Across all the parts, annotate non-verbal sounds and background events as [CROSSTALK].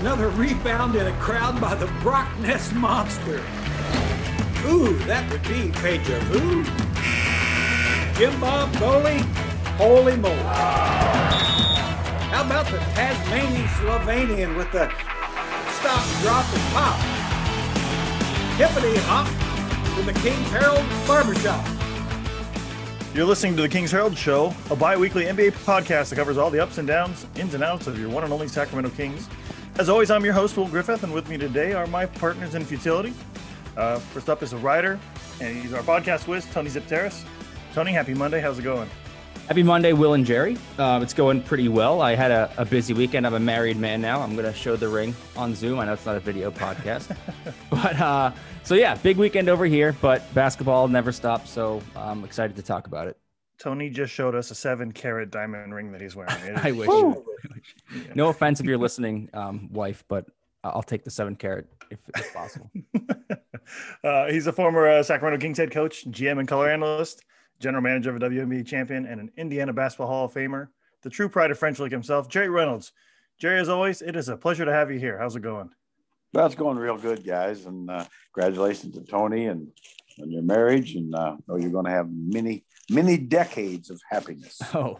another rebound in a crowd by the Brock Nest Monster. Ooh, that would be deja vu. Jim Bob goalie, holy moly. How about the Tasmanian Slovenian with the stop, drop, and pop? Hippity hop from the King's Herald Barbershop. You're listening to the Kings Herald Show, a bi weekly NBA podcast that covers all the ups and downs, ins and outs of your one and only Sacramento Kings. As always, I'm your host, Will Griffith, and with me today are my partners in futility. Uh, first up is a writer, and he's our podcast whiz, Tony Xypteras. Tony, happy Monday. How's it going? Happy Monday, Will and Jerry. Uh, it's going pretty well. I had a, a, busy weekend. I'm a married man now. I'm going to show the ring on Zoom. I know it's not a video podcast, [LAUGHS] but uh, so yeah, big weekend over here. But basketball never stops, so I'm excited to talk about it. Tony just showed us a seven carat diamond ring that he's wearing. [LAUGHS] I wish. no offense if you're listening, um, wife, but I'll take the seven carat if, if possible. [LAUGHS] uh, he's a former uh, Sacramento Kings head coach, GM, and color analyst general manager of a WNBA champion, and an Indiana Basketball Hall of Famer, the true pride of French Lick himself, Jerry Reynolds. Jerry, as always, it is a pleasure to have you here. How's it going? That's going real good, guys, and uh, congratulations to Tony and on your marriage, and uh, know you're going to have many, many decades of happiness. [LAUGHS] Oh,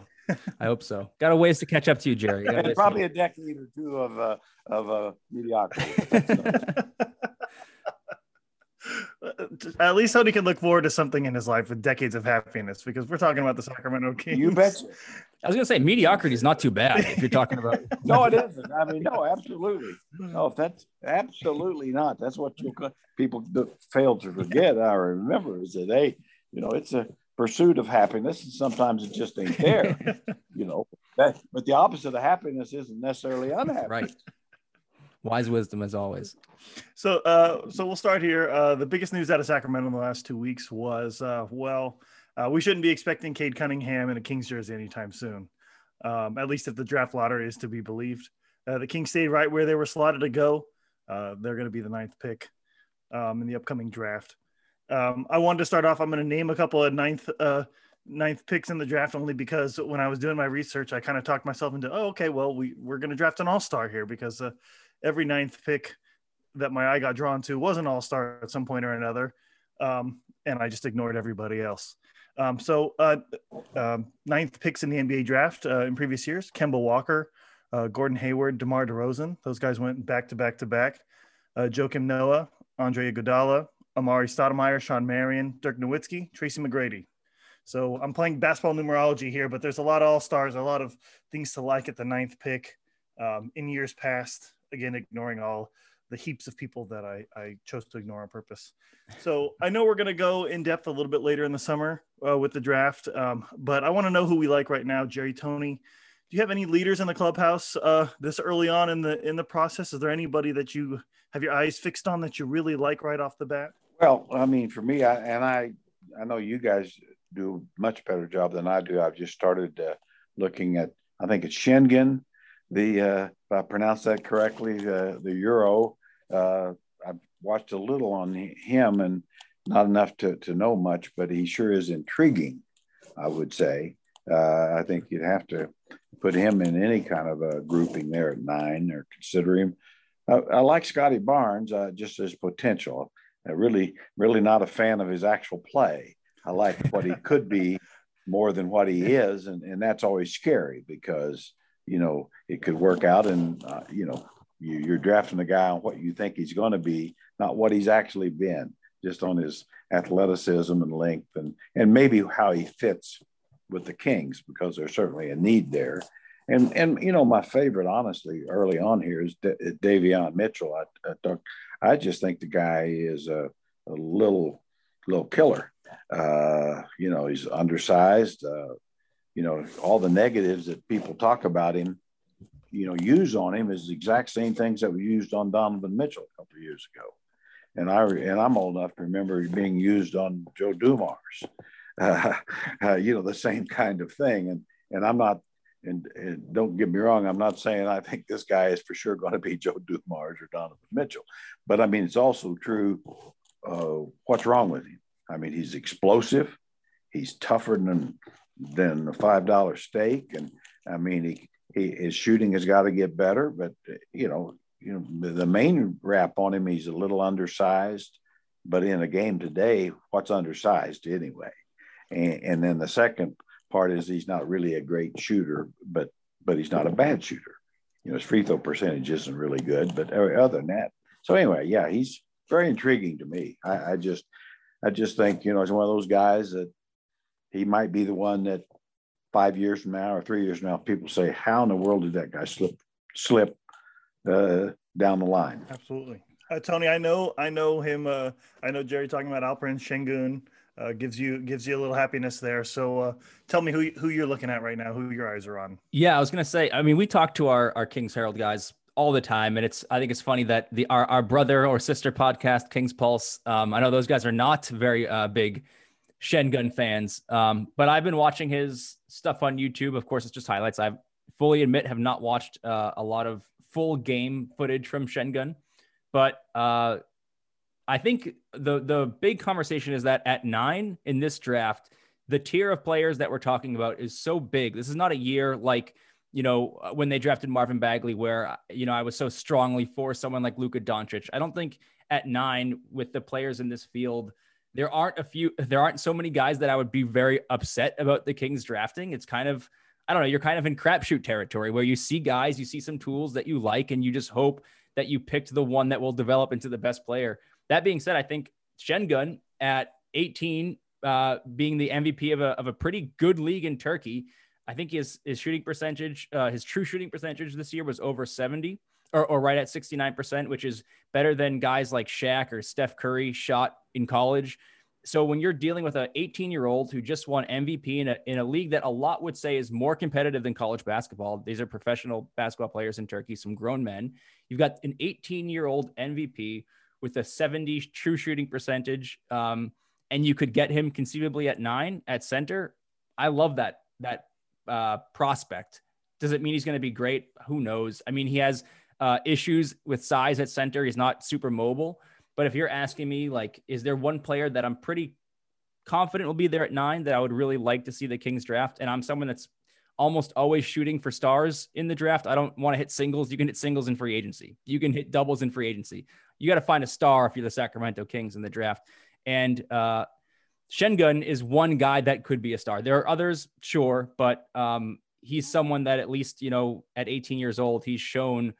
I hope so. Got a ways to catch up to you, Jerry. You probably a decade or two of uh, of uh, mediocrity. [LAUGHS] [LAUGHS] at least Tony can look forward to something in his life with decades of happiness because we're talking about the Sacramento Kings. You bet. I was gonna say mediocrity is not too bad if you're talking about. no, it isn't. I mean, no, absolutely. No, that's absolutely not. That's what you people fail to forget. I remember is that they, you know, it's a pursuit of happiness, and sometimes it just ain't there. [LAUGHS] you know, that, but the opposite of happiness isn't necessarily unhappy. Right. Wise wisdom as always. So, uh, so we'll start here. Uh, the biggest news out of Sacramento in the last two weeks was, uh, well, uh, we shouldn't be expecting Cade Cunningham in a Kings jersey anytime soon. Um, at least if the draft lottery is to be believed. Uh, the Kings stayed right where they were slotted to go. Uh, they're going to be the ninth pick um, in the upcoming draft. Um, I wanted to start off. I'm going to name a couple of ninth ninth picks in the draft only because when I was doing my research, I kind of talked myself into, oh, okay, well, we we're going to draft an all star here because uh, every ninth pick that my eye got drawn to was an all star at some point or another. Um, and I just ignored everybody else. Um, so, uh, uh, ninth picks in the NBA draft uh, in previous years Kemba Walker, uh, Gordon Hayward, DeMar DeRozan. Those guys went back to back to back. Uh, Joakim Noah, Andre Iguodala, Amar'e Stoudemire, Shawn Marion, Dirk Nowitzki, Tracy McGrady. So I'm playing basketball numerology here, but there's a lot of all stars, a lot of things to like at the ninth pick. Um, in years past, again, ignoring all the heaps of people that I, I chose to ignore on purpose. So I know we're going to go in depth a little bit later in the summer uh, with the draft, um, but I want to know who we like right now. Jerry Tony, do you have any leaders in the clubhouse uh, this early on in the in the process? Is there anybody that you have your eyes fixed on that you really like right off the bat? Well, I mean, for me, I, and I I know you guys do a much better job than I do. I've just started uh, looking at I think it's Sengun the uh, if I pronounce that correctly, the the Euro. Uh, I've watched a little on him and not enough to, to know much, but he sure is intriguing. I would say. Uh, I think you'd have to put him in any kind of a grouping there at nine or consider him. I, I like Scottie Barnes uh, just as potential. I really, really not a fan of his actual play. I like what he could be [LAUGHS] more than what he is, and, and that's always scary because you know, it could work out. And, uh, you know, you, are drafting a guy on what you think he's going to be, not what he's actually been, just on his athleticism and length and, and maybe how he fits with the Kings, because there's certainly a need there. And, and you know, my favorite, honestly, early on here is D- Davion Mitchell. I, I, I just think the guy is a, a little, little killer. Uh, you know, he's undersized, uh, you know, all the negatives that people talk about him, you know, use on him is the exact same things that were used on Donovan Mitchell a couple of years ago. And I and I'm old enough to remember being used on Joe Dumars, uh, [LAUGHS] uh, you know, the same kind of thing. And and I'm not, and, and, don't get me wrong, I'm not saying I think this guy is for sure going to be [LAUGHS] Joe Dumars or Donovan Mitchell, but I mean it's also true. Uh, what's wrong with him? I mean he's explosive, he's tougher than than a five dollar steak. And I mean, he, he his shooting has got to get better, but you know, you know, the main rap on him, he's a little undersized, but in a game today, what's undersized anyway? And, and then the second part is he's not really a great shooter, but but he's not a bad shooter. You know, his free throw percentage isn't really good, but other than that, so anyway, yeah, he's very intriguing to me. I, I just I just think you know he's one of those guys that he might be the one that five years from now or three years from now, people say, "How in the world did that guy slip slip uh, down the line?" Absolutely, uh, Tony. I know I know him. Uh, I know Jerry talking about Alperen Sengun. Uh, gives you gives you a little happiness there. So uh, tell me who who you're looking at right now, who your eyes are on. Yeah, I was gonna say. I mean, we talk to our our Kings Herald guys all the time, and it's I think it's funny that the our, our brother or sister podcast Kings Pulse. Um, I know those guys are not very uh, big Sengun fans, um, but I've been watching his stuff on YouTube. Of course, it's just highlights. I fully admit have not watched uh, a lot of full game footage from Sengun, but uh, I think the the big conversation is that at nine in this draft, the tier of players that we're talking about is so big. This is not a year like you know when they drafted Marvin Bagley, where you know I was so strongly for someone like Luka Doncic. I don't think at nine with the players in this field, there aren't a few, there aren't so many guys that I would be very upset about the Kings drafting. It's kind of I don't know, you're kind of in crapshoot territory where you see guys, you see some tools that you like, and you just hope that you picked the one that will develop into the best player. That being said, I think Sengun at 18, uh, being the MVP of a, of a pretty good league in Turkey, I think his, his shooting percentage, uh, his true shooting percentage this year was over 70 or, or right at 69%, which is better than guys like Shaq or Steph Curry shot in college. So when you're dealing with an 18 year old who just won MVP in a, in a league that a lot would say is more competitive than college basketball, these are professional basketball players in Turkey, some grown men. You've got an 18 year old MVP with a 70 true shooting percentage, um, and you could get him conceivably at nine at center. I love that that uh, prospect. Does it mean he's going to be great? Who knows? I mean, he has uh, issues with size at center. He's not super mobile. But if you're asking me, like, is there one player that I'm pretty confident will be there at nine that I would really like to see the Kings draft? And I'm someone that's almost always shooting for stars in the draft. I don't want to hit singles. You can hit singles in free agency. You can hit doubles in free agency you got to find a star if you're the Sacramento Kings in the draft. And uh, Sengun is one guy that could be a star. There are others, sure, but um, he's someone that at least you know at 18 years old he's shown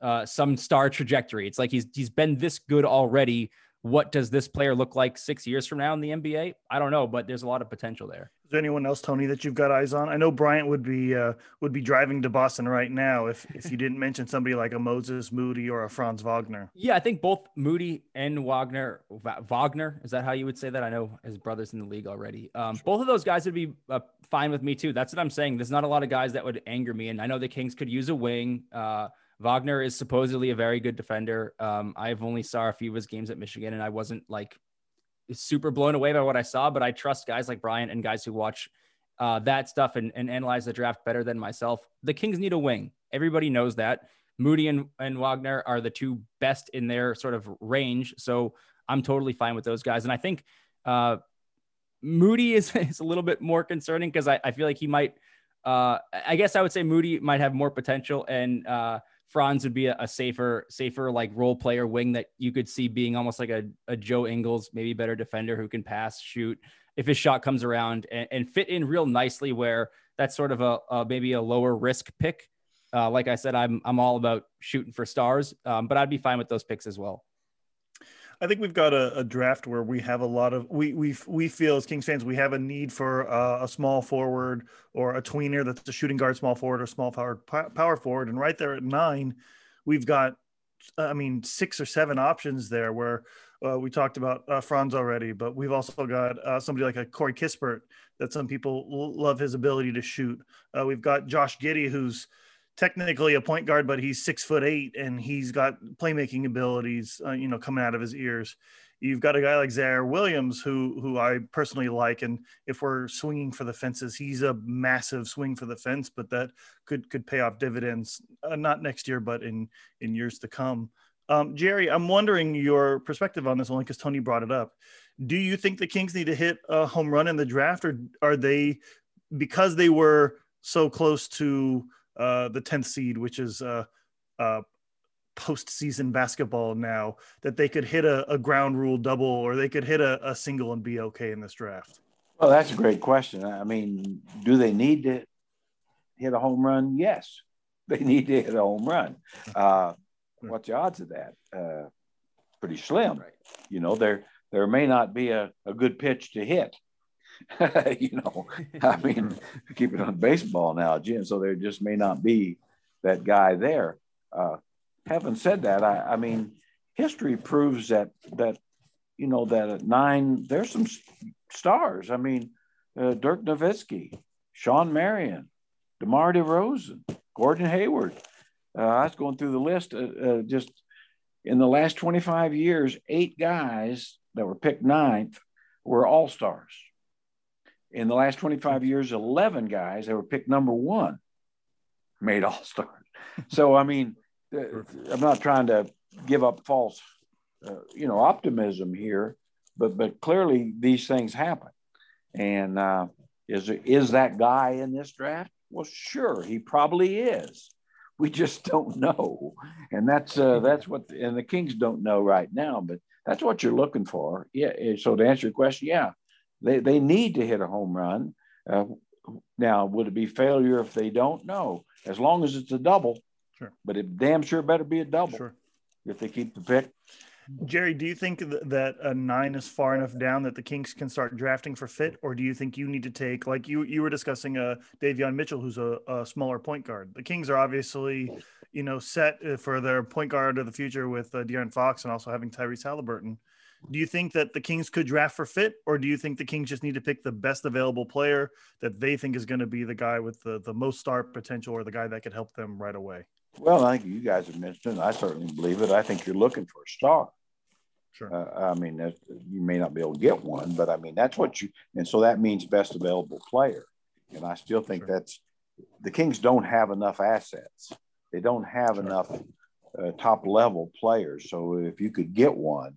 uh, some star trajectory. It's like he's he's been this good already. What does this player look like six years from now in the NBA? I don't know, but there's a lot of potential there there anyone else, Tony, that you've got eyes on? I know Bryant would be uh, would be driving to Boston right now if if you didn't mention somebody like a Moses Moody or a Franz Wagner. Yeah, I think both Moody and Wagner. Wagner is that how you would say that? I know his brothers in the league already. Um, both of those guys would be uh, fine with me too. That's what I'm saying. There's not a lot of guys that would anger me, and I know the Kings could use a wing. Uh, Wagner is supposedly a very good defender. Um, I've only saw a few of his games at Michigan, and I wasn't like super blown away by what I saw, but I trust guys like Brian and guys who watch uh, that stuff and, and analyze the draft better than myself. The Kings need a wing. Everybody knows that. Moody and, and Wagner are the two best in their sort of range. So I'm totally fine with those guys. And I think uh, Moody is, [LAUGHS] is a little bit more concerning because I, I feel like he might, uh, I guess I would say Moody might have more potential and uh, Franz would be a, a, safer, safer like role player wing that you could see being almost like a, a Joe Ingles, maybe better defender who can pass, shoot if his shot comes around and, and fit in real nicely where that's sort of a, a maybe a lower risk pick. Uh, like I said, I'm I'm all about shooting for stars, um, but I'd be fine with those picks as well. I think we've got a, a, draft where we have a lot of we we we feel as Kings fans we have a need for a small forward or a tweener that's a shooting guard, small forward or small power power forward, and right there at nine, we've got I mean six or seven options there where uh, we talked about uh, Franz already, but we've also got uh, somebody like a Corey Kispert that some people love his ability to shoot. Uh, we've got Josh Giddey, who's technically a point guard, but he's six foot eight and he's got playmaking abilities, uh, you know, coming out of his ears. You've got a guy like Ziaire Williams, who who I personally like, and if we're swinging for the fences, he's a massive swing for the fence, but that could could pay off dividends, uh, not next year, but in in years to come. Um, Jerry, I'm wondering your perspective on this only because Tony brought it up. Do you think the Kings need to hit a home run in the draft, or are they because they were so close to uh, the 10th seed, which is uh, uh, postseason basketball now that they could hit a, a ground rule double or they could hit a, a single and be okay in this draft? Well, that's a great question. I mean, do they need to hit a home run? Yes, [LAUGHS] they need to hit a home run. [LAUGHS] Uh, what's the odds of that? Uh, pretty slim. You know, there there may not be a, a good pitch to hit. [LAUGHS] you know, I [LAUGHS] mean, keep it on baseball now, Jim. So there just may not be that guy there. Uh, having said that, I, I mean, history proves that that you know that at nine there's some stars. I mean, uh, Dirk Nowitzki, Shawn Marion, DeMar DeRozan, Gordon Hayward. Uh, I was going through the list. Uh, uh just in the last 25 years, eight guys that were picked ninth were all stars. In the last 25 years, 11 guys that were picked number one made [LAUGHS] all stars. so, I mean, I'm not trying to give up false, uh, you know, optimism here, but but clearly these things happen. And uh, is is that guy in this draft? Well, sure, he probably is. We just don't know, and that's uh, that's what and the Kings don't know right now. But that's what you're looking for. Yeah. So to answer your question, yeah, they they need to hit a home run. Uh, now, would it be failure if they don't? No, as long as it's a double. Sure. But it damn sure better be a double. Sure. If they keep the pick. Jerry, do you think that a nine is far enough down that the Kings can start drafting for fit, or do you think you need to take like you you were discussing a uh, Davion Mitchell, who's a, a, smaller point guard? The Kings are obviously you know set uh, for their point guard of the future with uh, De'Aaron Fox and also having Tyrese Halliburton. Do you think that the Kings could draft for fit, or do you think the Kings just need to pick the best available player that they think is going to be the guy with the, the most star potential or the guy that could help them right away? Well, I think you guys have mentioned it. I certainly believe it. I think you're looking for a star. Sure. Uh, I mean, you may not be able to get one, but I mean, that's what you, and so that means best available player. And I still think sure. that's the Kings don't have enough assets. They don't have sure. enough uh, top level players. So if you could get one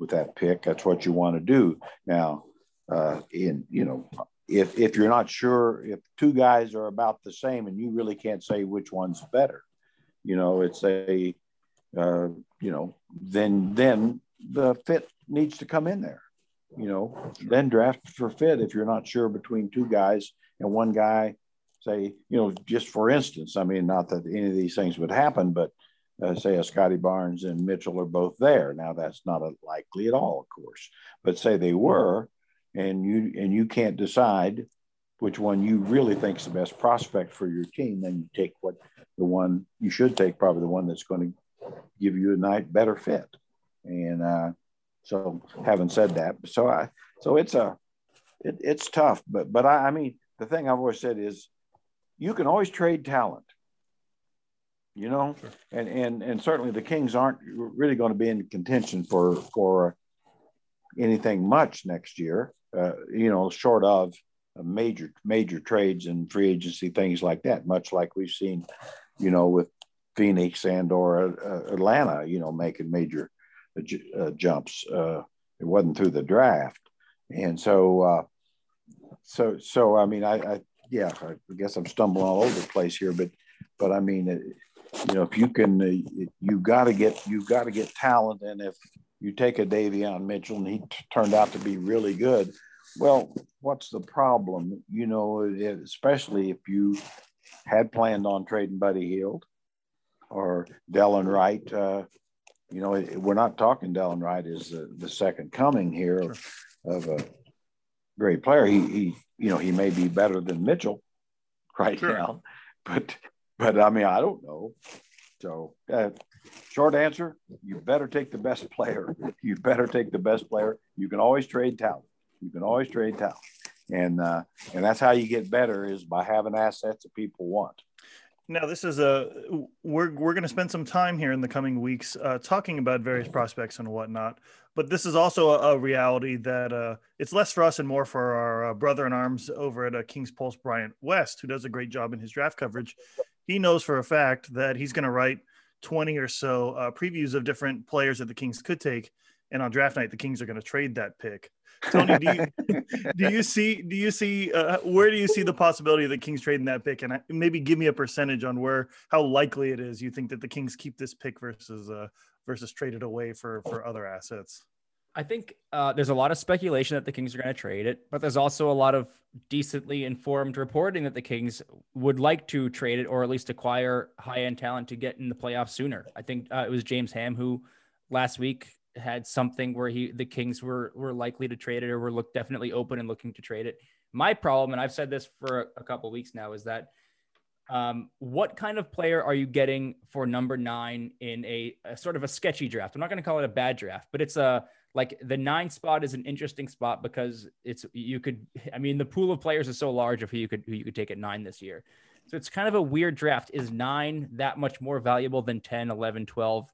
with that pick, that's what you want to do. Now, uh, in you know, if if you're not sure if two guys are about the same and you really can't say which one's better, you know, it's a, uh, you know, then then the fit needs to come in there. You know, then draft for fit if you're not sure between two guys and one guy, say, you know, just for instance, I mean, not that any of these things would happen, but uh, say a Scottie Barnes and Mitchell are both there. Now that's not likely at all, of course, but say they were, and you and you can't decide which one you really think is the best prospect for your team, then you take what the one you should take, probably the one that's going to give you a night better fit. And uh, so, having said that, so I so it's a it, it's tough, but but I, I mean the thing I've always said is you can always trade talent you know sure. and and and certainly the kings aren't really going to be in contention for for anything much next year uh, you know short of major major trades and free agency things like that much like we've seen you know with phoenix and or uh, atlanta you know making major uh, uh jumps uh, it wasn't through the draft and so uh, so so i mean i, I yeah i guess i'm stumbling all over the place here but but i mean it, you know, if you can, uh, you got to get, you got to get talent. And if you take a Davion Mitchell and he t- turned out to be really good, well, what's the problem? You know, especially if you had planned on trading Buddy Hield or Delon Wright. Uh, you know, we're not talking Delon Wright is the, the second coming here sure. of, of, a great player. He, he, you know, he may be better than Mitchell right sure. now, but but I mean, I don't know. So, uh, short answer: you better take the best player. You better take the best player. You can always trade talent. You can always trade talent, and uh, and that's how you get better is by having assets that people want. Now, this is a we're we're going to spend some time here in the coming weeks uh, talking about various prospects and whatnot. But this is also a, a reality that uh, it's less for us and more for our uh, brother in arms over at uh, King's Pulse, Bryant West, who does a great job in his draft coverage he knows for a fact that he's going to write 20 or so uh, previews of different players that the Kings could take and on draft night the Kings are going to trade that pick. Tony, do you [LAUGHS] do you see do you see uh, where do you see the possibility of the Kings trading that pick, and maybe give me a percentage on where how likely it is you think that the Kings keep this pick versus uh, versus trade it away for for other assets. I think uh, there's a lot of speculation that the Kings are going to trade it, but there's also a lot of decently informed reporting that the Kings would like to trade it or at least acquire high end talent to get in the playoffs sooner. I think uh, it was James Ham who last week had something where he the Kings were were likely to trade it or were look definitely open and looking to trade it. My problem, and I've said this for a, couple weeks now, is that um, what kind of player are you getting for number nine in a, a sort of a sketchy draft? I'm not going to call it a bad draft, but it's a like the nine spot is an interesting spot because it's you could I mean the pool of players is so large of who you could who you could take at nine this year. So it's kind of a weird draft. Is nine that much more valuable than 10, 11, 12?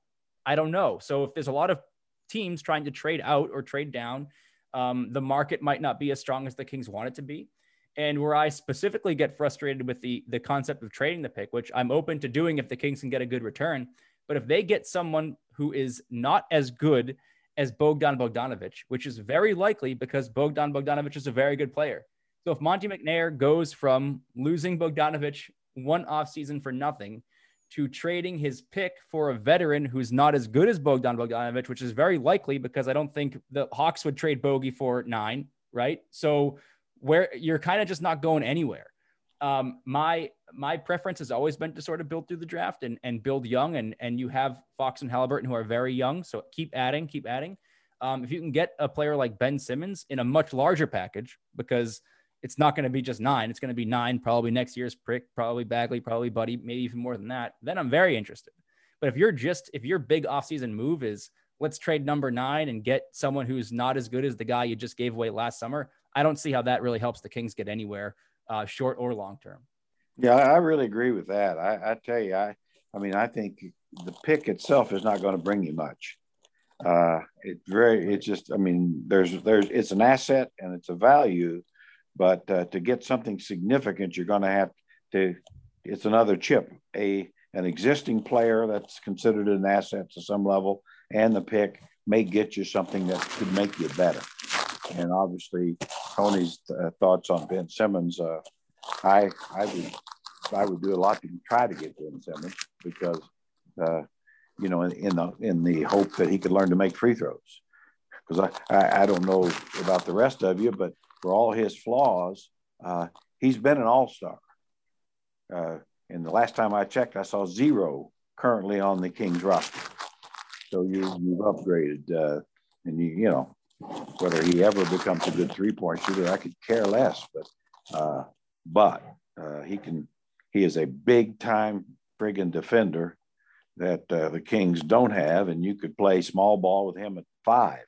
I don't know. So if there's a lot of teams trying to trade out or trade down, um, the market might not be as strong as the Kings want it to be. And where I specifically get frustrated with the the concept of trading the pick, which I'm open to doing if the Kings can get a good return, but if they get someone who is not as good as Bogdan Bogdanovic, which is very likely because Bogdan Bogdanovic is a very good player. So if Monte McNair goes from losing Bogdanovic one offseason for nothing to trading his pick for a veteran who's not as good as Bogdan Bogdanovic, which is very likely because I don't think the Hawks would trade Bogey for nine, right? So where you're kind of just not going anywhere. Um, my my preference has always been to sort of build through the draft and, and build young and and you have Fox and Halliburton who are very young, so keep adding, keep adding. Um, if you can get a player like Ben Simmons in a much larger package, because it's not going to be just nine. It's going to be nine, probably next year's prick, probably Bagley, probably Buddy, maybe even more than that. Then I'm very interested. But if you're just, if your big offseason move is let's trade number nine and get someone who's not as good as the guy you just gave away last summer, I don't see how that really helps the Kings get anywhere, uh, short or long term. Yeah, I really agree with that. I, I tell you, I, I mean, I think the pick itself is not going to bring you much. Uh, it's very, it's just, I mean, there's, there's, it's an asset and it's a value, but uh, to get something significant, you're going to have to. It's another chip, a an existing player that's considered an asset to some level, and the pick may get you something that could make you better. And obviously, Tony's uh, thoughts on Ben Simmons, uh, I I would I would do a lot to try to get Ben Simmons because uh, you know in, in, the in the hope that he could learn to make free throws. Because I, I, I don't know about the rest of you, but for all his flaws, uh, he's been an all star. Uh, and the last time I checked, I saw zero currently on the Kings roster. So you, you've upgraded, and you, you know, whether he ever becomes a good three point shooter, I could care less. But, uh, but uh, he can, he is a big time friggin' defender that uh, the Kings don't have, and you could play small ball with him at five,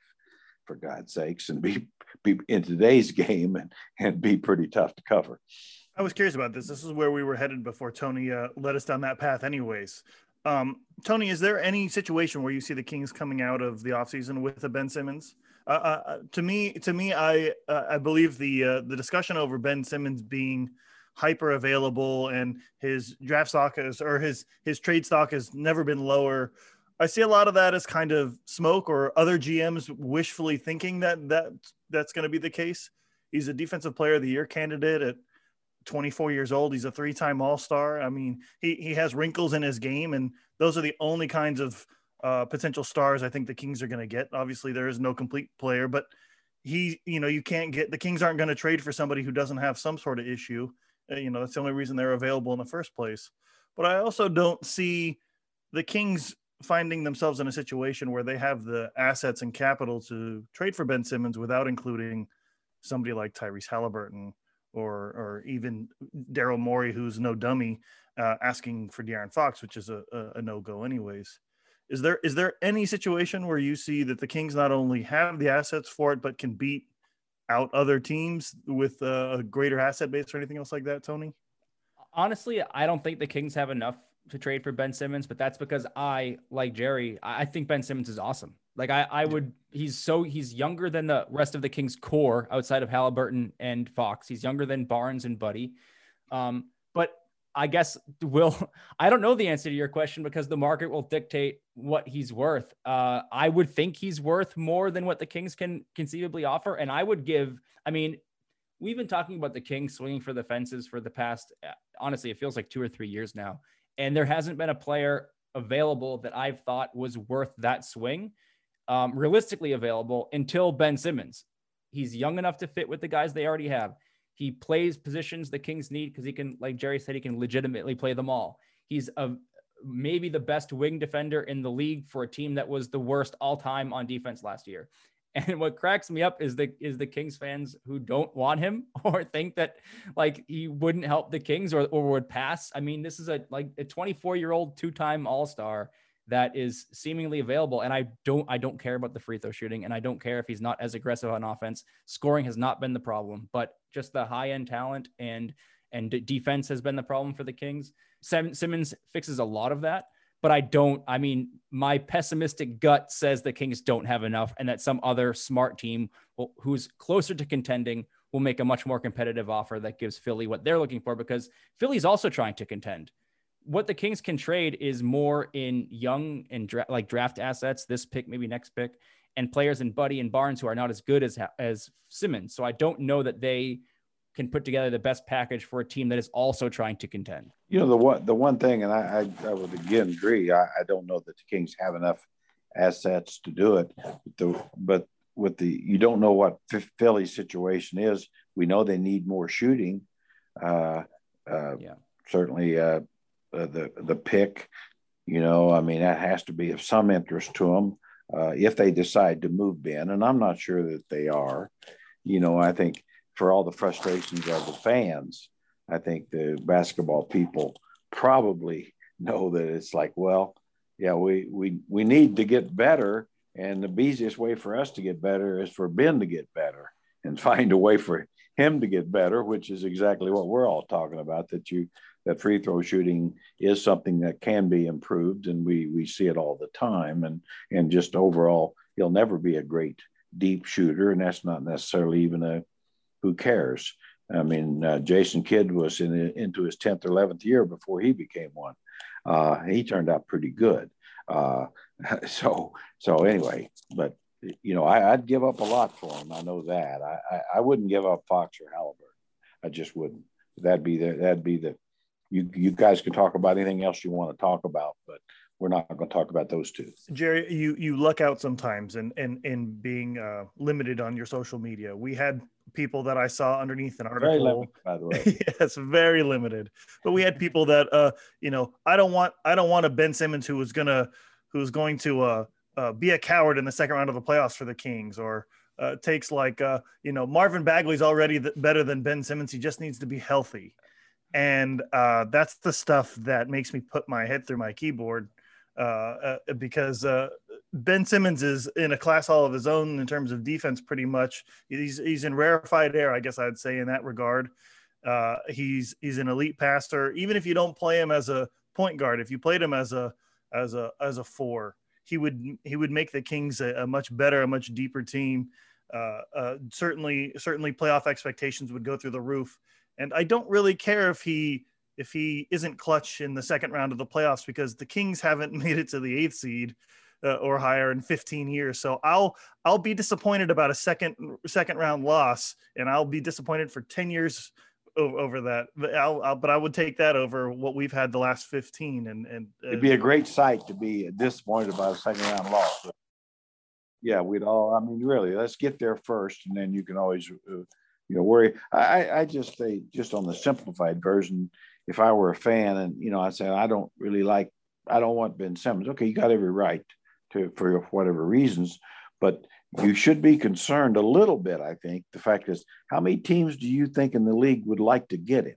for God's sakes, and be be in today's [LAUGHS] game and, and be pretty tough to cover. I was curious about this. This is where we were headed before Tony uh, led us down that path, anyways. Um, Tony, is there any situation where you see the Kings coming out of the offseason with a Ben Simmons? Uh, uh, uh to me, to me, I I believe the the discussion over Ben Simmons being hyper available and his draft stock is or his his trade stock has never been lower I see a lot of that as kind of smoke or other GMs wishfully thinking that that that's going to be the case. He's a defensive player of the year candidate at 24 years old. He's a three-time All-Star. I mean, he he has wrinkles in his game, and those are the only kinds of uh, potential stars I think the Kings are going to get. Obviously, there is no complete player, but he, you know, you can't get the Kings aren't going to trade for somebody who doesn't have some sort of issue. Uh, you know, that's the only reason they're available in the first place. But I also don't see the Kings finding themselves in a situation where they have the assets and capital to trade for Ben Simmons without including somebody like Tyrese Halliburton or or even Daryl Morey, who's no dummy, uh, asking for De'Aaron Fox, which is a, a, a no go anyways. Is there is there any situation where you see that the Kings not only have the assets for it but can beat out other teams with a greater asset base or anything else like that, Tony? Honestly, I don't think the Kings have enough to trade for Ben Simmons, but that's because I, like Jerry, I think Ben Simmons is awesome. Like I, I would, he's so he's younger than the rest of the Kings core outside of Halliburton and Fox. He's younger than Barnes and Buddy. Um, I guess will [LAUGHS] I don't know the answer to your question because the market will dictate what he's worth. Uh, I would think he's worth more than what the Kings can conceivably offer, and I would give. I mean, we've been talking about the Kings swinging for the fences for the past. Uh, honestly, it feels like two or three years now, and there hasn't been a player available that I've thought was worth that swing, um, realistically available until Ben Simmons. He's young enough to fit with the guys they already have. He plays positions the Kings need because he can, like Jerry said, he can legitimately play them all. He's a maybe the best wing defender in the league for a team that was the worst all time on defense last year. [LAUGHS] And what cracks me up is the is the Kings fans who don't want him [LAUGHS] or think that like he wouldn't help the Kings or, or would pass. I mean, this is a like a 24 year old two time All Star that is seemingly available. And I don't I don't care about the free throw shooting, and I don't care if he's not as aggressive on offense. Scoring has not been the problem, but just the high end talent and and defense has been the problem for the Kings. Simmons fixes a lot of that, but I don't. I mean, my pessimistic gut says the Kings don't have enough, and that some other smart team will, who's closer to contending will make a much more competitive offer that gives Philly what they're looking for because Philly's also trying to contend what the Kings can trade is more in young and dra- like draft assets, this pick, maybe next pick, and players in Buddy and Barnes who are not as good as as Simmons. So I don't know that they can put together the best package for a team that is also trying to contend. You know the one the one thing, and I I, I would again agree. I, I don't know that the Kings have enough assets to do it. But, the, but with the you don't know what Philly's situation is. We know they need more shooting. Uh, uh, yeah. Certainly, uh, uh, the the pick. You know, I mean, that has to be of some interest to them uh, if they decide to move Ben, and I'm not sure that they are. You know, I think for all the frustrations of the fans, I think the basketball people probably [LAUGHS] know that it's like, well, yeah, we we we need to get better, and the easiest way for us to get better is for Ben to get better and [LAUGHS] find a way for him to get better, which is exactly what we're all talking about. That you that free throw shooting is something that can be improved, and we we see it all the time. And and just overall, he'll never be a great deep shooter, and that's not necessarily even a who cares. I mean, uh, Jason Kidd was in into his tenth or eleventh year before he became one. Uh, he turned out pretty good. Uh, [LAUGHS] so so anyway, but you know, I, would give up a lot for him. I know that. I, I, I wouldn't give up Fox or Halliburton. I just wouldn't. That'd be the that'd be the you you guys can talk about anything else you want to talk about, but we're not going to talk about those two. Jerry, you you luck out sometimes and and and being uh, limited on your social media. We had people that I saw underneath an article. Very limited, by the way. [LAUGHS] yes, very limited. But we had people that uh, you know, I don't want I don't want a Ben Simmons who was gonna who's going to uh, uh be a coward in the second round of the playoffs for the Kings or uh, takes like uh, you know Marvin Bagley's already th- better than Ben Simmons. He just needs to be healthy and uh, that's the stuff that makes me put my head through my keyboard uh, uh, because uh, Ben Simmons is in a class all of his own in terms of defense. Pretty much, he's he's in rarefied air, I guess I'd say in that regard. Uh, he's he's an elite passer. Even if you don't play him as a point guard, if you played him as a as a as a four, he would he would make the Kings a, a much better, a much deeper team. Uh, certainly, certainly, playoff expectations would go through the roof and I don't really care if he if he isn't clutch in the second round of the playoffs because the Kings haven't [LAUGHS] made it to the eighth seed uh, or higher in 15 years. So I'll I'll be disappointed about a second second round loss, and I'll be disappointed for 10 years over, that. But I'll, I'll, but I would take that over what we've had the last 15. And and uh, it'd be a great sight to be disappointed about a second round loss. Yeah, we'd all. I mean, really, let's get there first, and then you can always. Uh, you know worry. I i just say just on the simplified version if i were a fan and you know i said i don't really like i don't want ben simmons. Okay you got every right to for whatever reasons but you should be concerned a little bit i think. The fact is how many teams do you think in the league would like to get him?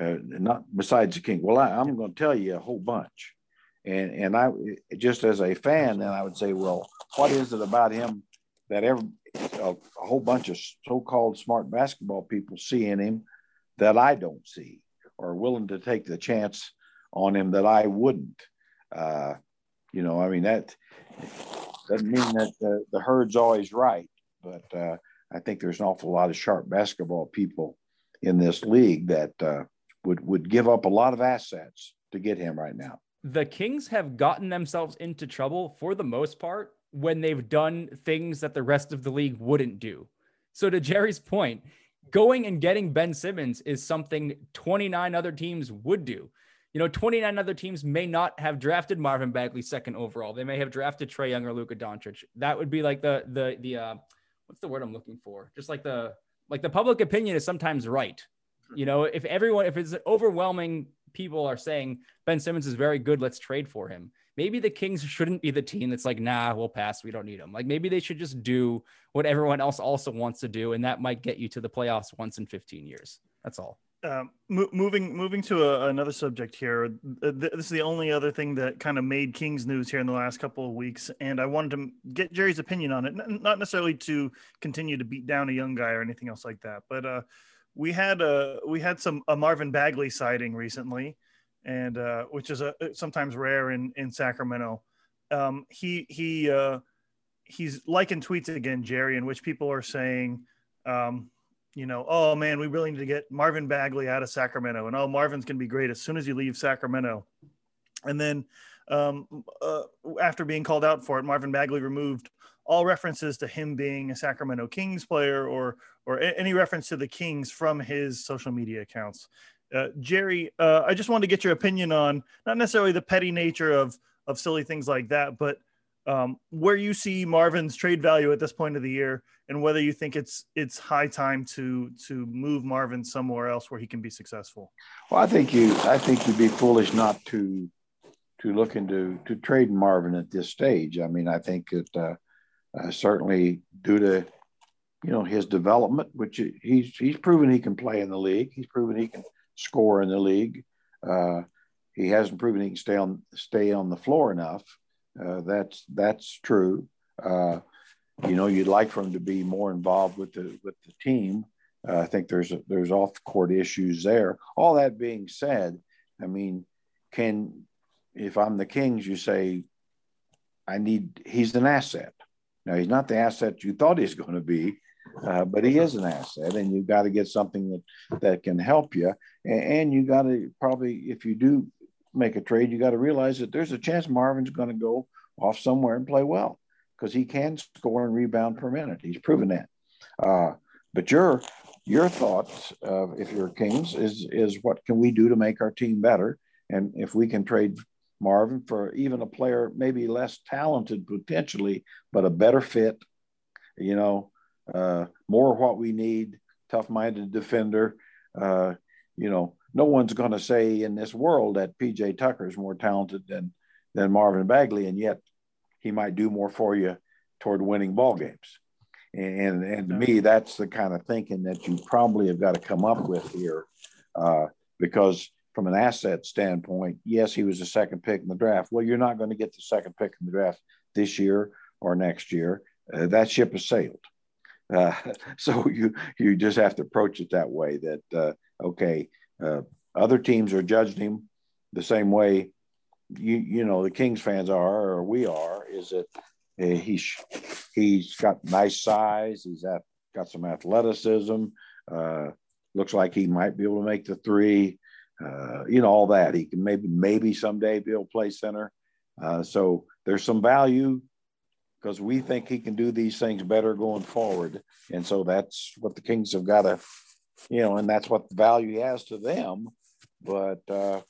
Uh, not besides the king. Well I, i'm going to tell you a whole bunch. And and i just as a fan then i would say well what is it about him that every a, a whole bunch of so-called smart basketball people see in him that I don't see, or willing to take the chance on him that I wouldn't. Uh, you know, I mean that doesn't mean that the, the herd's always right, but uh, I think there's an awful lot of sharp basketball people in this league that uh, would would give up a lot of assets to get him right now. The Kings have gotten themselves into trouble for the most part when they've done things that the rest of the league wouldn't do. So to Jerry's point, going and getting Ben Simmons is something 29 other teams would do. You know, 29 other teams may not have drafted Marvin Bagley second overall. They may have drafted Trae Young or Luka Doncic. That would be like the the the uh, what's the word I'm looking for? Just like the like the public opinion is sometimes right. You know, if everyone if it's overwhelming people are saying Ben Simmons is very good, let's trade for him. Maybe the Kings shouldn't be the team that's like, nah, we'll pass. We don't need them. Like maybe they should just do what everyone else also wants to do, and that might get you to the playoffs once in 15 years. That's all. Um, mo- moving moving to a, another subject here. This is the only other thing that kind of made Kings news here in the last couple of weeks, and I wanted to get Jerry's opinion on it. N- not necessarily to continue to beat down a young guy or anything else like that, but uh, we had a we had some a Marvin Bagley sighting recently, and uh, which is a sometimes rare in in Sacramento. Um, he he uh, he's liking tweets again, Jerry, in which people are saying. Um, you know, oh man, we really need to get Marvin Bagley out of Sacramento, and oh, Marvin's to be great as soon as you leave Sacramento. And then um, uh, after being called out for it, Marvin Bagley removed all references to him being a Sacramento Kings player or or any reference to the Kings from his social media accounts. Uh, Jerry, uh, I just wanted to get your opinion on not necessarily the petty nature of of silly things like that, but um, where you see Marvin's trade value at this point of the year, and whether you think it's it's high time to to move Marvin somewhere else where he can be successful. Well, I think you I think you'd be foolish not to to look into to trade Marvin at this stage. I mean, I think that uh, uh, certainly due to you know his development, which he's he's proven he can play in the league. He's proven he can score in the league. Uh, he hasn't proven he can stay on stay on the floor enough. Uh, that's that's true. Uh, you know, you'd like for him to be more involved with the with the team. Uh, I think there's a, there's off court issues there. All that being said, I mean, can if I'm the Kings, you say, I need he's an asset. Now he's not the asset you thought he's going to be, uh, but he is an asset, and you've got to get something that that can help you. And, and you got to probably, if you do make a trade, you got to realize that there's a chance Marvin's going to go off somewhere and play well because he can score and rebound per minute. He's proven that. Uh, but your your thoughts, uh, if you're Kings, is is what can we do to make our team better? And if we can trade Marvin for even a player maybe less talented potentially, but a better fit, you know, uh, more what we need, tough-minded defender. Uh, you know, no one's going to say in this world that PJ Tucker is more talented than than Marvin Bagley, and yet he might do more for you toward winning ball games. And and to me, that's the kind of thinking that you probably have got to come up with here, uh, because from an asset standpoint, yes, he was the second pick in the draft. Well, you're not going to get the second pick in the draft this year or next year. Uh, that ship has sailed. Uh, [LAUGHS] so you you just have to approach it that way. That uh, okay, uh, other teams are judging him the same way you you know the Kings fans are or we are. Is that uh, he's he's got nice size. He's at, got some athleticism. Uh, looks like he might be able to make the three. Uh, you know all that. He can maybe maybe someday be able to play center. So there's some value because we think he can do these things better going forward. And so that's what the Kings have got to you know, and that's what the value he has to them. But uh,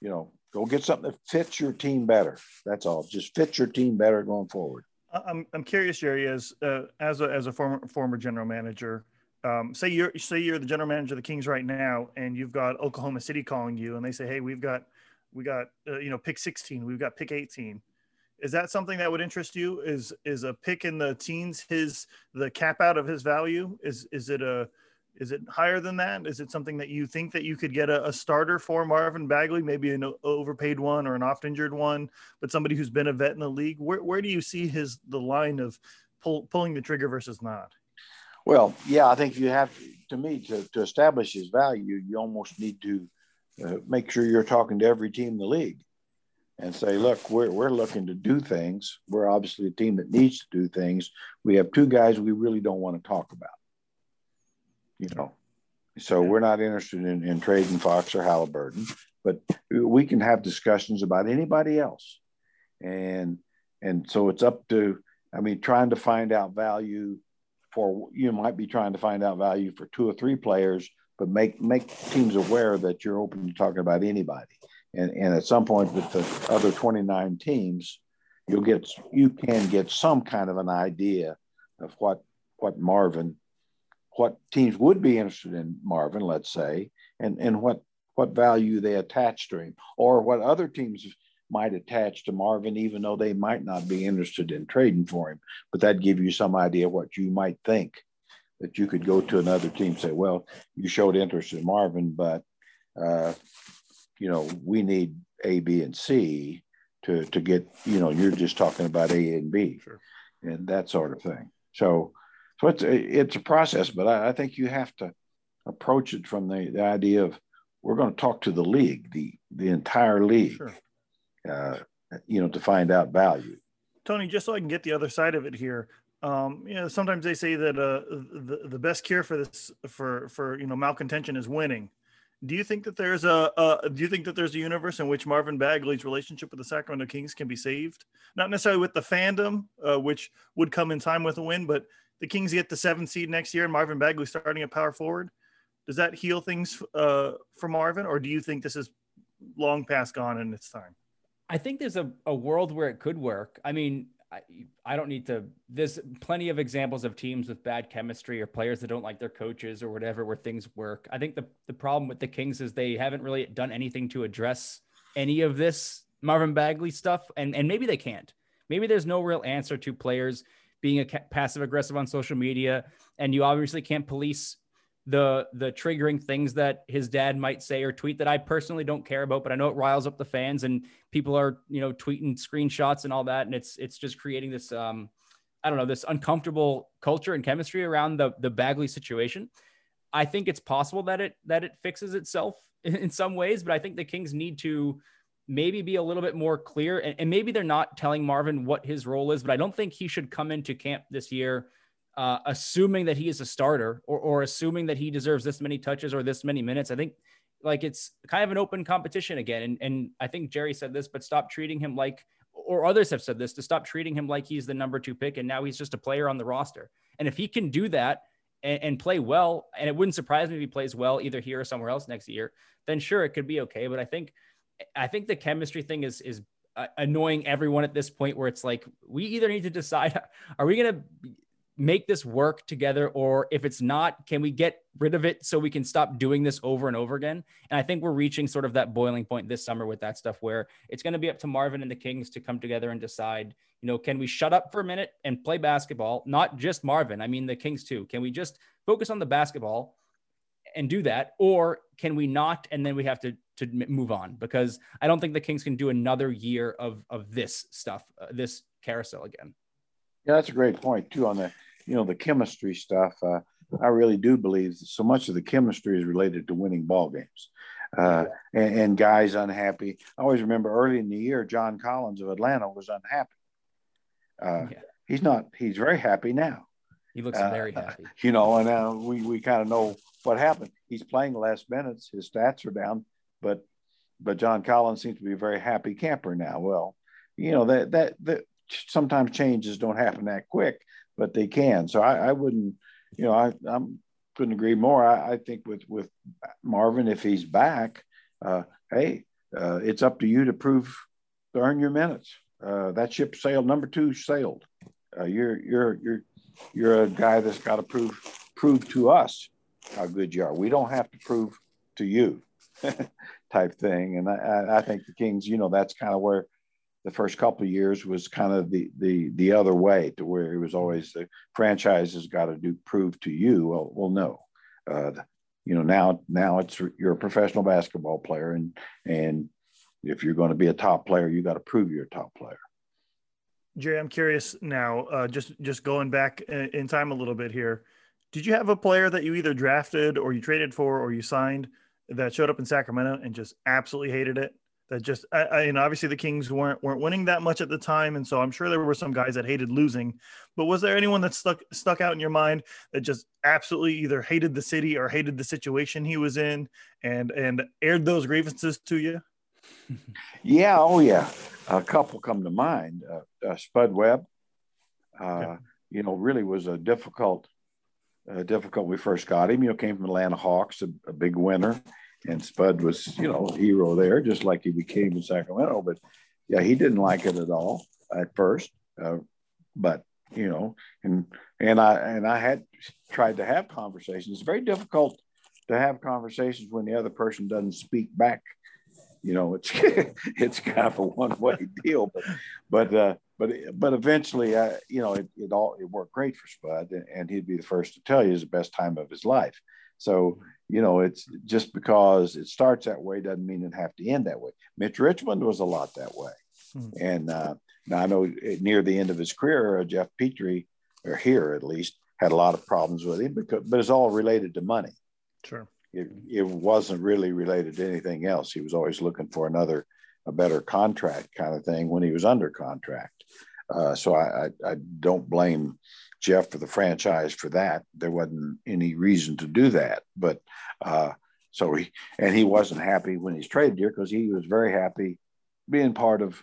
you know, go get something that fits your team better. That's all. Just fits your team better going forward. I'm I'm curious, Jerry, as uh, as a as a former former general manager. Um, say you're say you're the general manager of the Kings right now, and you've got Oklahoma City calling you, and they say, "Hey, we've got we got uh, you know pick 16, we've got pick 18." Is that something that would interest you? Is is a pick in the teens his the cap out of his value? Is is it a is it higher than that? Is it something that you think that you could get a, a starter for Marvin Bagley, maybe an overpaid one or an oft injured one, but somebody who's been a vet in the league? Where, where do you see his the line of pull, pulling the trigger versus not? Well, yeah, I think you have to me to, to establish his value. You almost need to uh, make sure you're talking to every team in the league and say, look, we're, we're looking to do things. We're obviously a team that needs to do things. We have two guys we really don't want to talk about you know, So we're not interested in, in trading Fox or Halliburton, but we can have discussions about anybody else. And and so it's up to, I mean, trying to find out value for you might be trying to find out value for two or three players, but make make teams aware that you're open to talking about anybody. And and at some point with the other 29 teams, you'll get you can get some kind of an idea of what what Marvin what teams would be interested in Marvin, let's say, and, and what, what value they attach to him, or what other teams might attach to Marvin, even though they might not be interested in trading for him. But that'd give you some idea what you might think that you could go to another team say, well, you showed interest in Marvin, but, uh, you know, we need A, B, and C to, to get, you know, you're just talking about A and B sure. and that sort of thing. So, so it's a, it's a process, but I, I think you have to approach it from the, the idea of we're going to talk to the league, the the entire league, sure. uh, you know, to find out value. Tony, just so I can get the other side of it here, um, you know, sometimes they say that uh, the the best cure for this for for you know malcontention is winning. Do you think that there's a, do you think that there's a universe in which Marvin Bagley's relationship with the Sacramento Kings can be saved? Not necessarily with the fandom, uh, which would come in time with a win, but the Kings get the seventh seed next year and Marvin Bagley starting at power forward, does that heal things uh, for Marvin, or do you think this is long past gone in its time? I think there's a, a world where it could work. I mean, I, I don't need to. There's plenty of examples of teams with bad chemistry or players that don't like their coaches or whatever where things work. I think the, the problem with the Kings is they haven't really done anything to address any of this Marvin Bagley stuff. And, and maybe they can't. Maybe there's no real answer to players being a passive aggressive on social media, and you obviously can't police the the triggering things that his dad might say or tweet that I personally don't care about, but I know it riles up the fans and people are you know tweeting screenshots and all that, and it's it's just creating this um I don't know this uncomfortable culture and chemistry around the the Bagley situation. I think it's possible that it that it fixes itself [LAUGHS] in some ways, but I think the Kings need to maybe be a little bit more clear. And, and, maybe they're not telling Marvin what his role is, but I don't think he should come into camp this year uh, assuming that he is a starter or, or assuming that he deserves this many touches or this many minutes. I think like it's kind of an open competition again. And, and I think Jerry said this, but stop treating him like, or others have said this, to stop treating him like he's the number two pick and now he's just a player on the roster. And if he can do that, and, play well, and it wouldn't surprise me if he plays well either here or somewhere else next year, then sure it could be okay. But I think I think the chemistry thing is is uh, annoying everyone at this point where it's like we either need to decide [LAUGHS] are we going to make this work together or if it's not can we get rid of it so we can stop doing this over and over again? And i think we're reaching sort of that boiling point this summer with that stuff where it's going to be up to marvin and the kings to come together and decide you know can we shut up for a minute and play basketball? Not just marvin i mean the kings too. Can we just focus on the basketball and do that? Or can we not? And then we have to to move on because i don't think the kings can do another year of of this stuff uh, this carousel again. Yeah that's a great point too on the you know the chemistry stuff uh, i really do believe so much of the chemistry is related to winning ball games uh, and, and, guys unhappy i always remember early in the year john collins of atlanta was unhappy uh, yeah. he's not he's very happy now he looks uh, very [LAUGHS] happy you know and uh, we, we kind of know what happened. He's playing last minutes. His stats are down, but but John Collins seems to be a very happy camper now. Well, you know that that that sometimes changes don't happen that quick, but they can. So I, I wouldn't, you know, I I'm couldn't agree more. I, I think with with Marvin, if he's back, uh, hey, uh, it's up to you to prove to earn your minutes. Uh, that ship sailed. Number two sailed. Uh, you're you're you're you're a guy that's got to prove prove to us how good you are. We don't have to prove to you [LAUGHS] type thing. And I, I think the Kings, you know, that's kind of where the first couple of years was kind of the the the other way to where it was always the franchise has got to do prove to you. Well, well, no. Uh, you know, now now it's you're a professional basketball player, and and if you're going to be a top player, you got to prove you're a top player. Jerry, I'm curious now. Uh, just just going back in time a little bit here did you have a player that you either drafted or you traded for or you signed that showed up in Sacramento and just absolutely hated it? That just I, I, and obviously the Kings weren't weren't winning that much at the time, and so I'm sure there were some guys that hated losing. But was there anyone that stuck stuck out in your mind that just absolutely either hated the city or hated the situation he was in, and and aired those grievances to you? yeah, oh yeah, a couple come to mind. Uh, uh, Spud Webb, uh, you know, really was a difficult, uh, difficult. We first got him. You know, came from Atlanta Hawks, a, a big winner and Spud was, you know, hero there, just like he became in Sacramento. But yeah, he didn't like it at all at first. Uh, but you know, and and I and I had tried to have conversations. It's very difficult to have conversations when the other person doesn't speak back. You know, it's [LAUGHS] it's kind of a one way deal. But but uh, but but eventually, uh, you know, it, it all it worked great for Spud, and he'd be the first to tell you it's the best time of his life. So you know, it's just because it starts that way doesn't mean it have to end that way. Mitch Richmond was a lot that way. Hmm. And uh, now I know near the end of his career, uh, Geoff Petrie, or here at least, had a lot of problems with him, because, but it's all related to money. Sure. It, it wasn't really related to anything else. He was always looking for another, a better contract kind of thing when he was under contract. Uh, so I, I, I don't blame Geoff for the franchise for that. There wasn't any reason to do that, but uh, so he and he wasn't happy when he's traded here because he was very happy being part of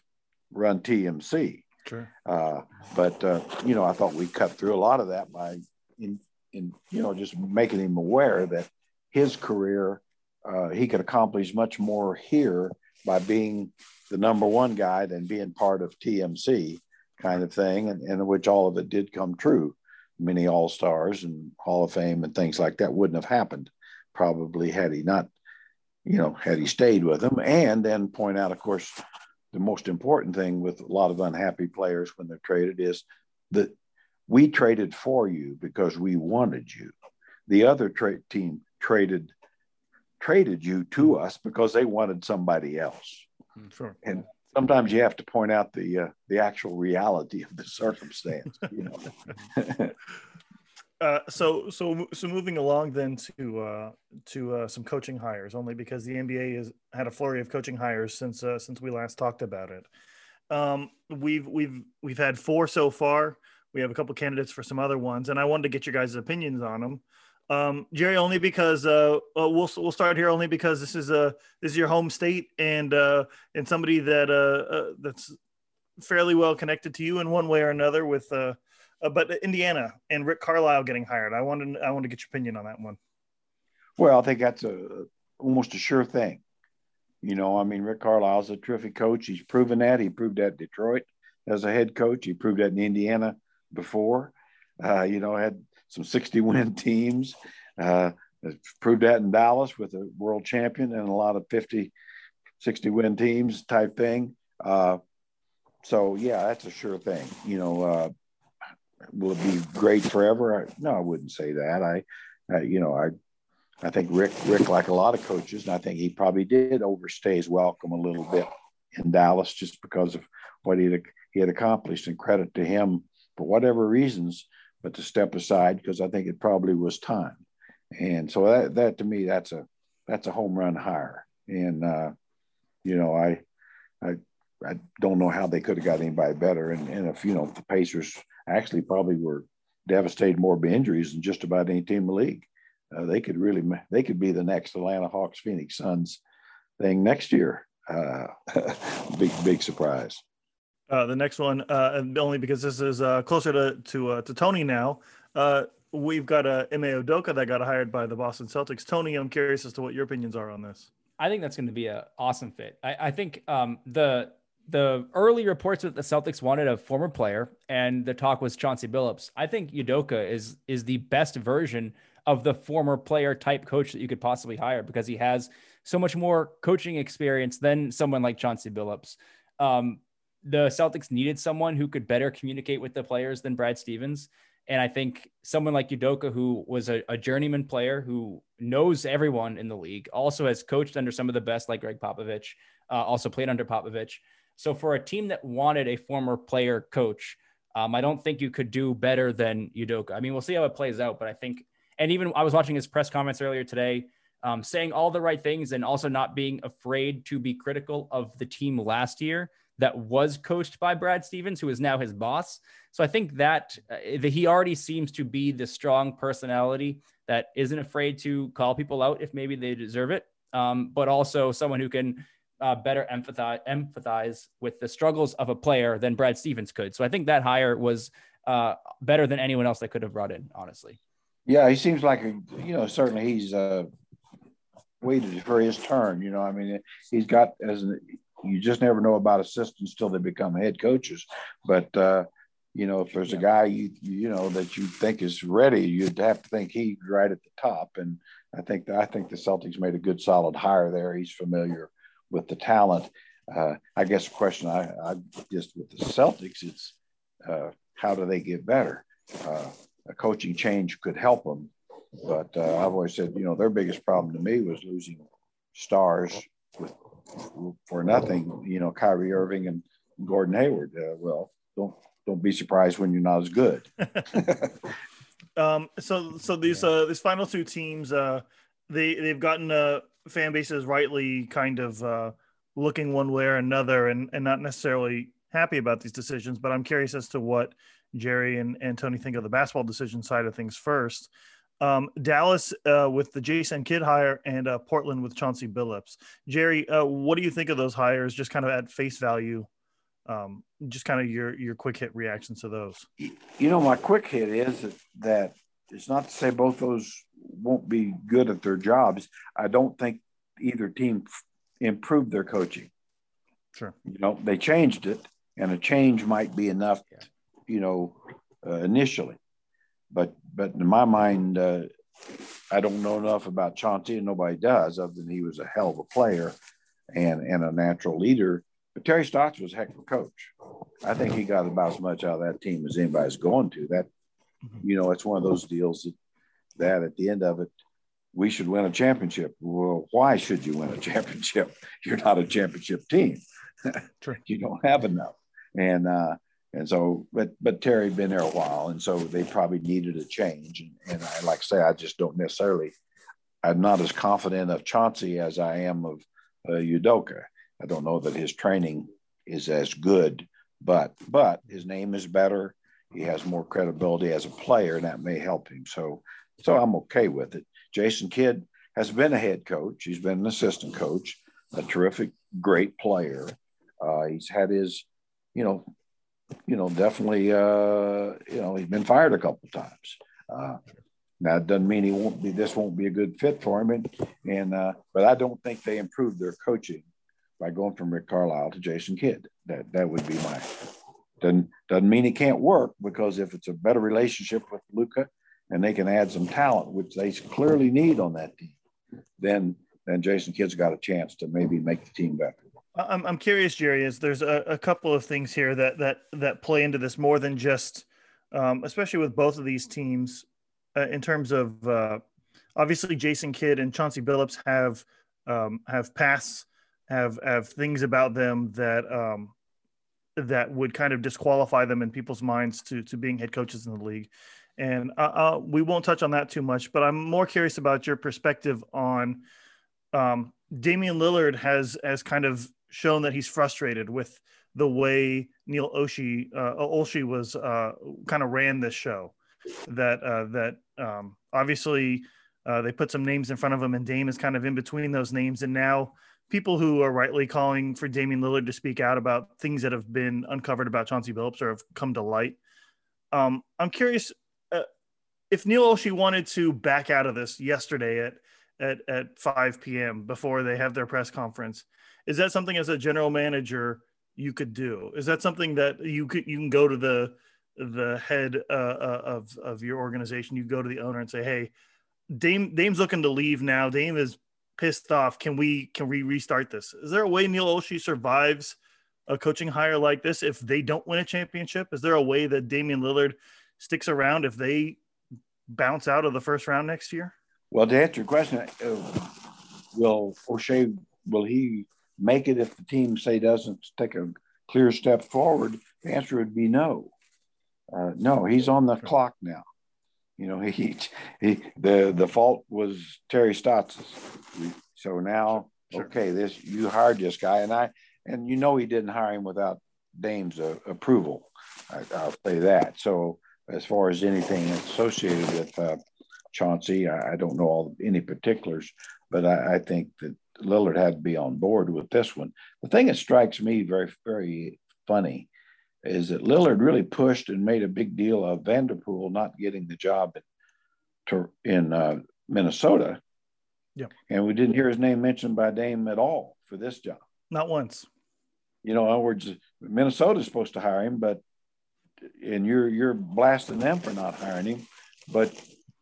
Run TMC. Sure. Uh, but uh, you know, I thought we cut through a lot of that by in in you know just making him aware that his career uh, he could accomplish much more here by being the number one guy than being part of TMC kind of thing, and, and which all of it did come true. Many All Stars and Hall of Fame and things like that wouldn't have happened probably had he not, you know, had he stayed with them. And then point out, of course, the most important thing with a lot of unhappy players when they're traded is that we traded for you because we wanted you. The other trade team traded traded you to us because they wanted somebody else. Mm, sure. And sometimes you have to point out the uh, the actual reality of the circumstance. You know. [LAUGHS] uh, so so so moving along then to uh, to uh, some coaching hires, only because the NBA has had a flurry of coaching hires since uh, since we last talked about it. Um, we've we've we've had four so far. We have a couple candidates for some other ones, and I wanted to get your guys' opinions on them. Um, Jerry, only because uh, uh, we'll we'll start here only because this is a this is your home state and uh, and somebody that uh, uh that's fairly well connected to you in one way or another with uh, uh but Indiana and Rick Carlisle getting hired. I wanted I want to get your opinion on that one. Well, I think that's a almost a sure thing. You know, I mean, Rick Carlisle's a terrific coach. He's proven that. He proved that Detroit as a head coach. He proved that in Indiana before. Uh, you know, had some 60 win [LAUGHS] teams. Uh, proved that in Dallas with a world champion and a lot of 50, 60 win teams type thing. Uh, so yeah, that's a sure thing. You know, uh, will it be great forever? I, no, I wouldn't say that. I, uh, you know, I, I think Rick, Rick, like a lot of coaches, and I think he probably did overstay his welcome a little bit in Dallas just because of what he had, he had accomplished. And credit to him for whatever reasons but to step aside because I think it probably was time. And so that, that to me, that's a that's a home run hire. And uh, you know, I I I don't know how they could have got anybody better. And, and if you know the Pacers actually probably were devastated more by injuries than just about any team in the league, uh, they could really they could be the next Atlanta Hawks Phoenix Suns thing next year. Uh, [LAUGHS] big big surprise. Uh, the next one, uh, only because this is uh, closer to to uh, to Tony now. Uh, we've got a Ime Udoka that got hired by the Boston Celtics. Tony, I'm curious as to what your opinions are on this. I think that's going to be an awesome fit. I, I think um, the the early reports that the Celtics wanted a former player, and the talk was Chauncey Billups. I think Udoka is is the best version of the former player type coach that you could possibly hire because he has so much more coaching experience than someone like Chauncey Billups. Um, the Celtics needed someone who could better communicate with the players than Brad Stevens. And I think someone like Udoka, who was a, a, journeyman player who knows everyone in the league, also has coached under some of the best, like Gregg Popovich, uh, also played under Popovich. So for a team that wanted a former player coach, um, I don't think you could do better than Udoka. I mean, we'll see how it plays out, but I think, and even I was watching his press comments earlier today. um, saying all the right things and also not being afraid to be critical of the team last year that was coached by Brad Stevens, who is now his boss. So I think that, uh, he already seems to be the strong personality that isn't afraid to call people out if maybe they deserve it, um, but also someone who can uh, better empathize, empathize with the struggles of a player than Brad Stevens could. So I think that hire was uh, better than anyone else that could have brought in, honestly. Yeah, he seems like a, you know, certainly he's uh, waited for his turn. You know, I mean, he's got as you just never know about assistants till they become head coaches. But uh, you know, if there's a guy you you know that you think is ready, you'd have to think he's right at the top. And I think I think the Celtics made a good solid hire there. He's familiar with the talent. Uh, I guess the question I, I just with the Celtics, it's uh, how do they get better? Uh, a coaching change could help them, but uh, I've always said, you know, their biggest problem to me was losing stars with for nothing. You know, Kyrie Irving and Gordon Hayward. Uh, well, don't don't be surprised when you're not as good. [LAUGHS] [LAUGHS] um, so so these uh, these final two teams, uh, they they've gotten uh, fan bases rightly kind of uh, looking one way or another, and and not necessarily happy about these decisions. But I'm curious as to what Jerry and, and Tony think of the basketball decision side of things first. Um, Dallas uh, with the Jason Kidd hire and uh, Portland with Chauncey Billups. Jerry, uh, what do you think of those hires? Just kind of at face value, um, just kind of your your quick hit reactions to those. You know, my quick hit is that, that it's not to say both those won't be good at their jobs. I don't think either team improved their coaching. Sure. You know, they changed it, and a change might be enough. Yeah you know, uh, initially. But but in my mind, uh, I don't know enough about Chauncey, and nobody does, other than he was a hell of a player and and a natural leader. But Terry Stotts was a heck of a coach. I think he got about as much out of that team as anybody's going to. That mm-hmm. you know, it's one of those deals that that at the end of it, we should win a championship. Well, why should you win a [LAUGHS] championship? You're not a championship team. [LAUGHS] you don't have enough. And uh, and so, but but Terry had been there a while, and so they probably needed a change. And, and I like I say, I just don't necessarily. I'm not as confident of Chauncey as I am of uh, Udoka. I don't know that his training is as good, but but his name is better. He has more credibility as a player, and that may help him. So so I'm okay with it. Jason Kidd has been a head coach. He's been an assistant coach, a terrific, great player. Uh, he's had his, you know, you know, definitely, uh, you know, he's been fired a couple times. Uh, now it doesn't mean he won't be. This won't be a good fit for him, and and uh, but I don't think they improved their coaching by going from Rick Carlisle to Jason Kidd. That that would be my. Doesn't doesn't mean it can't work because if it's a better relationship with Luka, and they can add some talent, which they clearly need on that team, then then Jason Kidd's got a chance to maybe make the team better. I'm I'm curious, Jerry. Is there's a, a couple of things here that that that play into this more than just, um, especially with both of these teams, uh, in terms of uh, obviously Jason Kidd and Chauncey Billups have um, have pass have have things about them that um, that would kind of disqualify them in people's minds to to being head coaches in the league. And uh, uh we won't touch on that too much, but I'm more curious about your perspective on um, Damian Lillard has has kind of shown that he's frustrated with the way Neil Olshey uh, was uh, kind of ran this show. That uh, that um, obviously uh, they put some names in front of him, and Dame is kind of in between those names. And now people who are rightly calling for Damian Lillard to speak out about things that have been uncovered about Chauncey Billups or have come to light. Um, I'm curious uh, if Neil Olshey wanted to back out of this yesterday at at at 5 p.m. before they have their press conference is that something as a general manager you could do? Is that something that you could you can go to the the head uh, uh, of of your organization? You go to the owner and say, "Hey, Dame Dame's looking to leave now. Dame is pissed off. Can we can we restart this? Is there a way Neil Olshey survives a coaching hire like this if they don't win a championship? Is there a way that Damian Lillard sticks around if they bounce out of the first round next year? Well, to answer your question, uh, will Olshey will he make it if the team say doesn't take a clear step forward? The answer would be no. Uh, no, he's on the clock now. You know, [LAUGHS] he he the the fault was Terry Stotts. So now, sure. okay, this you hired this guy, and I and you know he didn't hire him without Dame's uh, approval. I, will say that. So as far as anything associated with uh, Chauncey, I, I, don't know all any particulars, but I, I think that Lillard had to be on board with this one. The thing that strikes me very very funny is that Lillard really pushed and made a big deal of Vanterpool not getting the job in, in uh, Minnesota. Yeah. And we didn't hear his name mentioned by Dame at all for this job. Not once. You know, in other words, Minnesota's supposed to hire him, but and you're you're blasting them for not hiring him. But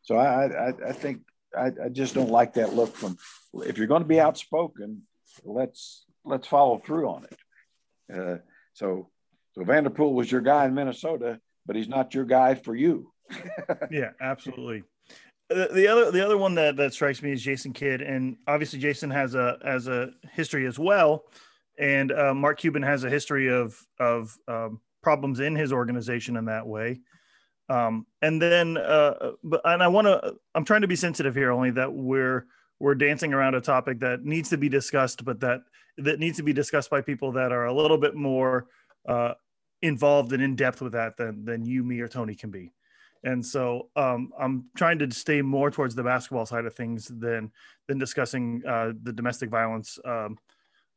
so I I, I think I, I just don't like that look from if you're going to be outspoken, let's let's follow through on it. Uh, so so Vanterpool was your guy in Minnesota, but he's not your guy for you. [LAUGHS] yeah, absolutely. The, the other the other one that, that strikes me is Jason Kidd, and obviously Jason has a has a history as well, and uh, Mark Cuban has a history of of um, problems in his organization in that way. Um, and then, uh, but and I want to I'm trying to be sensitive here, only that we're we're dancing around a topic that needs to be discussed, but that that needs to be discussed by people that are a little bit more uh, involved and in depth with that than than you, me, or Tony can be. And so um, I'm trying to stay more towards the basketball side of things than than discussing uh, the domestic violence um,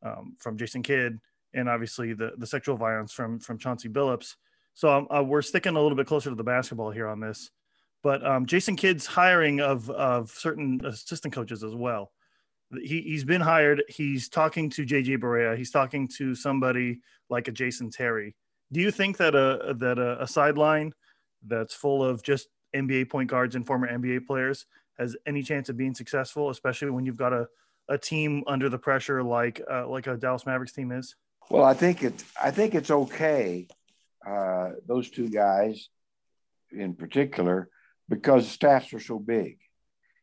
um, from Jason Kidd and obviously the the sexual violence from from Chauncey Billups. So um, uh, we're sticking a little bit closer to the basketball here on this. But um, Jason Kidd's hiring of of certain assistant coaches as well he, he's been hired. He's talking to JJ Barea. He's talking to somebody like a Jason Terry. Do you think that a that a, a sideline that's full of just NBA point guards and former NBA players has any chance of being successful, especially when you've got a, a team under the pressure like uh, like a Dallas Mavericks team is? Well, I think it's I think it's okay. Uh, those two guys, in particular, because staffs are so big.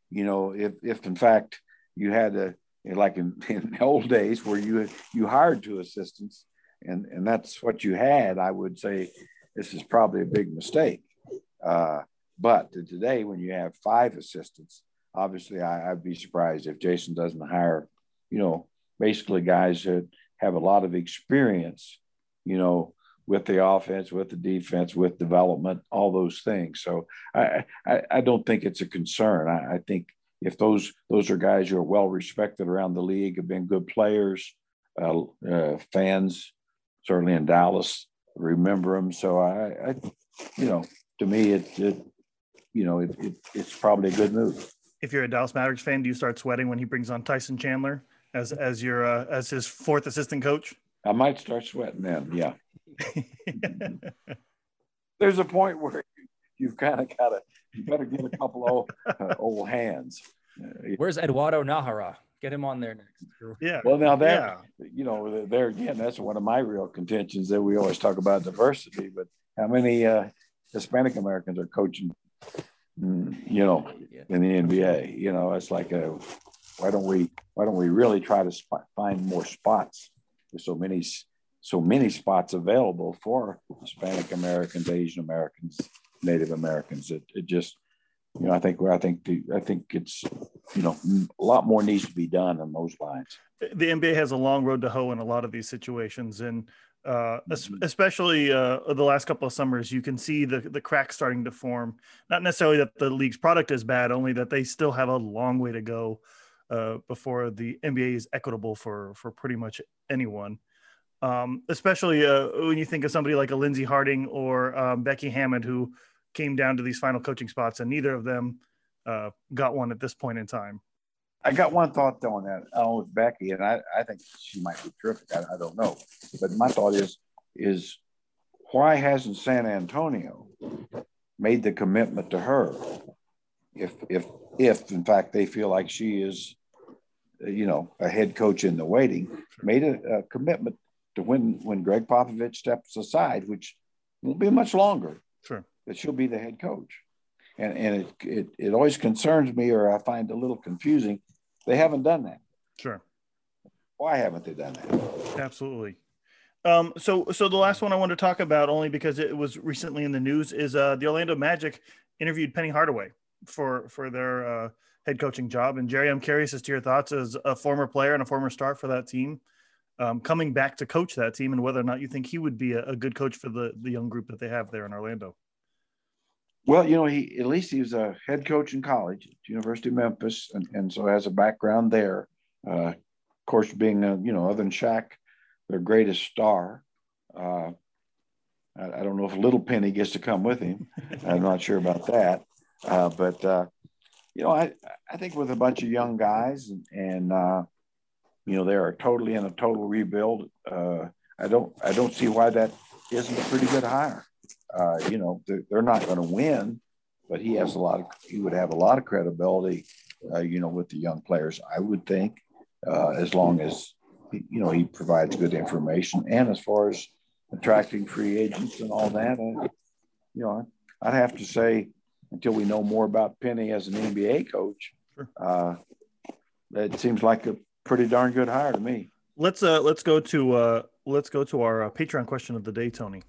You know, if if in fact you had a like in, [LAUGHS] in old days where you you hired two assistants and and that's what you had i would say this is probably a big mistake uh, but today when you have five assistants obviously I, i'd be surprised if jason doesn't hire you know basically guys that have a lot of experience you know with the offense with the defense with development all those things so i i, I don't think it's a concern I, I think if those those are guys who are well respected around the league, have been good players, uh, uh, fans certainly in Dallas remember them. So I, I you know, to me, it, it you know, it, it, it's probably a good move. If you're a Dallas Mavericks fan, do you start sweating when he brings on Tyson Chandler as as your uh, as his fourth assistant coach? I might start sweating then. Yeah. [LAUGHS] There's a point where you've kind of got to you better get a couple old uh, old hands. Where's Eduardo Najera? Get him on there next. Yeah. Well, now that yeah. you know, there again, that's one of my real contentions that we always talk about diversity. But how many uh, Hispanic Americans are coaching? Mm, you know, in the NBA, you know, it's like a why don't we why don't we really try to spot, find more spots? There's so many so many spots available for Hispanic Americans, Asian Americans, Native Americans. It, it just, you know, I think I think the, I think it's, you know, a lot more needs to be done on those lines. The NBA has a long road to hoe in a lot of these situations, and uh, especially uh, the last couple of summers, you can see the the cracks starting to form. Not necessarily that the league's product is bad, only that they still have a long way to go uh, before the NBA is equitable for for pretty much anyone um, especially uh, when you think of somebody like a Lindsey Harding or um, Becky Hammon, who came down to these final coaching spots, and neither of them uh, got one at this point in time. I got one thought though on that. Oh, with Becky, and I, I think she might be terrific. I, I don't know, but my thought is is why hasn't San Antonio made the commitment to her? If if if in fact they feel like she is, you know, a head coach in the waiting, made a, a commitment to when when Gregg Popovich steps aside, which won't be much longer. Sure. That she'll be the head coach. And and it, it it always concerns me or I find a little confusing. They haven't done that. Sure. Why haven't they done that? Absolutely. Um, so so the last one I want to talk about only because it was recently in the news is uh, the Orlando Magic interviewed Penny Hardaway for for their uh, head coaching job. And Jerry, I'm curious as to your thoughts as a former player and a former star for that team, um, coming back to coach that team, and whether or not you think he would be a, a, good coach for the the young group that they have there in Orlando. Well, you know, he at least he was a head coach in college at University of Memphis, and, and so has a background there. Uh, of course, being a, you know, other than Shaq, their greatest star. Uh, I, I, don't know if Little Penny gets to come with him. I'm not sure about that. Uh, but uh, you know, I I think with a bunch of young guys and, and uh, you know they are totally in a total rebuild. Uh, I don't I don't see why that isn't a pretty good hire. Uh, you know, they're, they're not going to win, but he has a lot of he would have a lot of credibility. Uh, you know, with the young players, I would think, as long as you know he provides good information and as far as attracting free agents and all that, I, you know, I'd have to say until we know more about Penny as an NBA coach. Sure. Uh, it seems like a pretty darn good hire to me. Let's uh let's go to uh let's go to our uh, Patreon question of the day, Tony.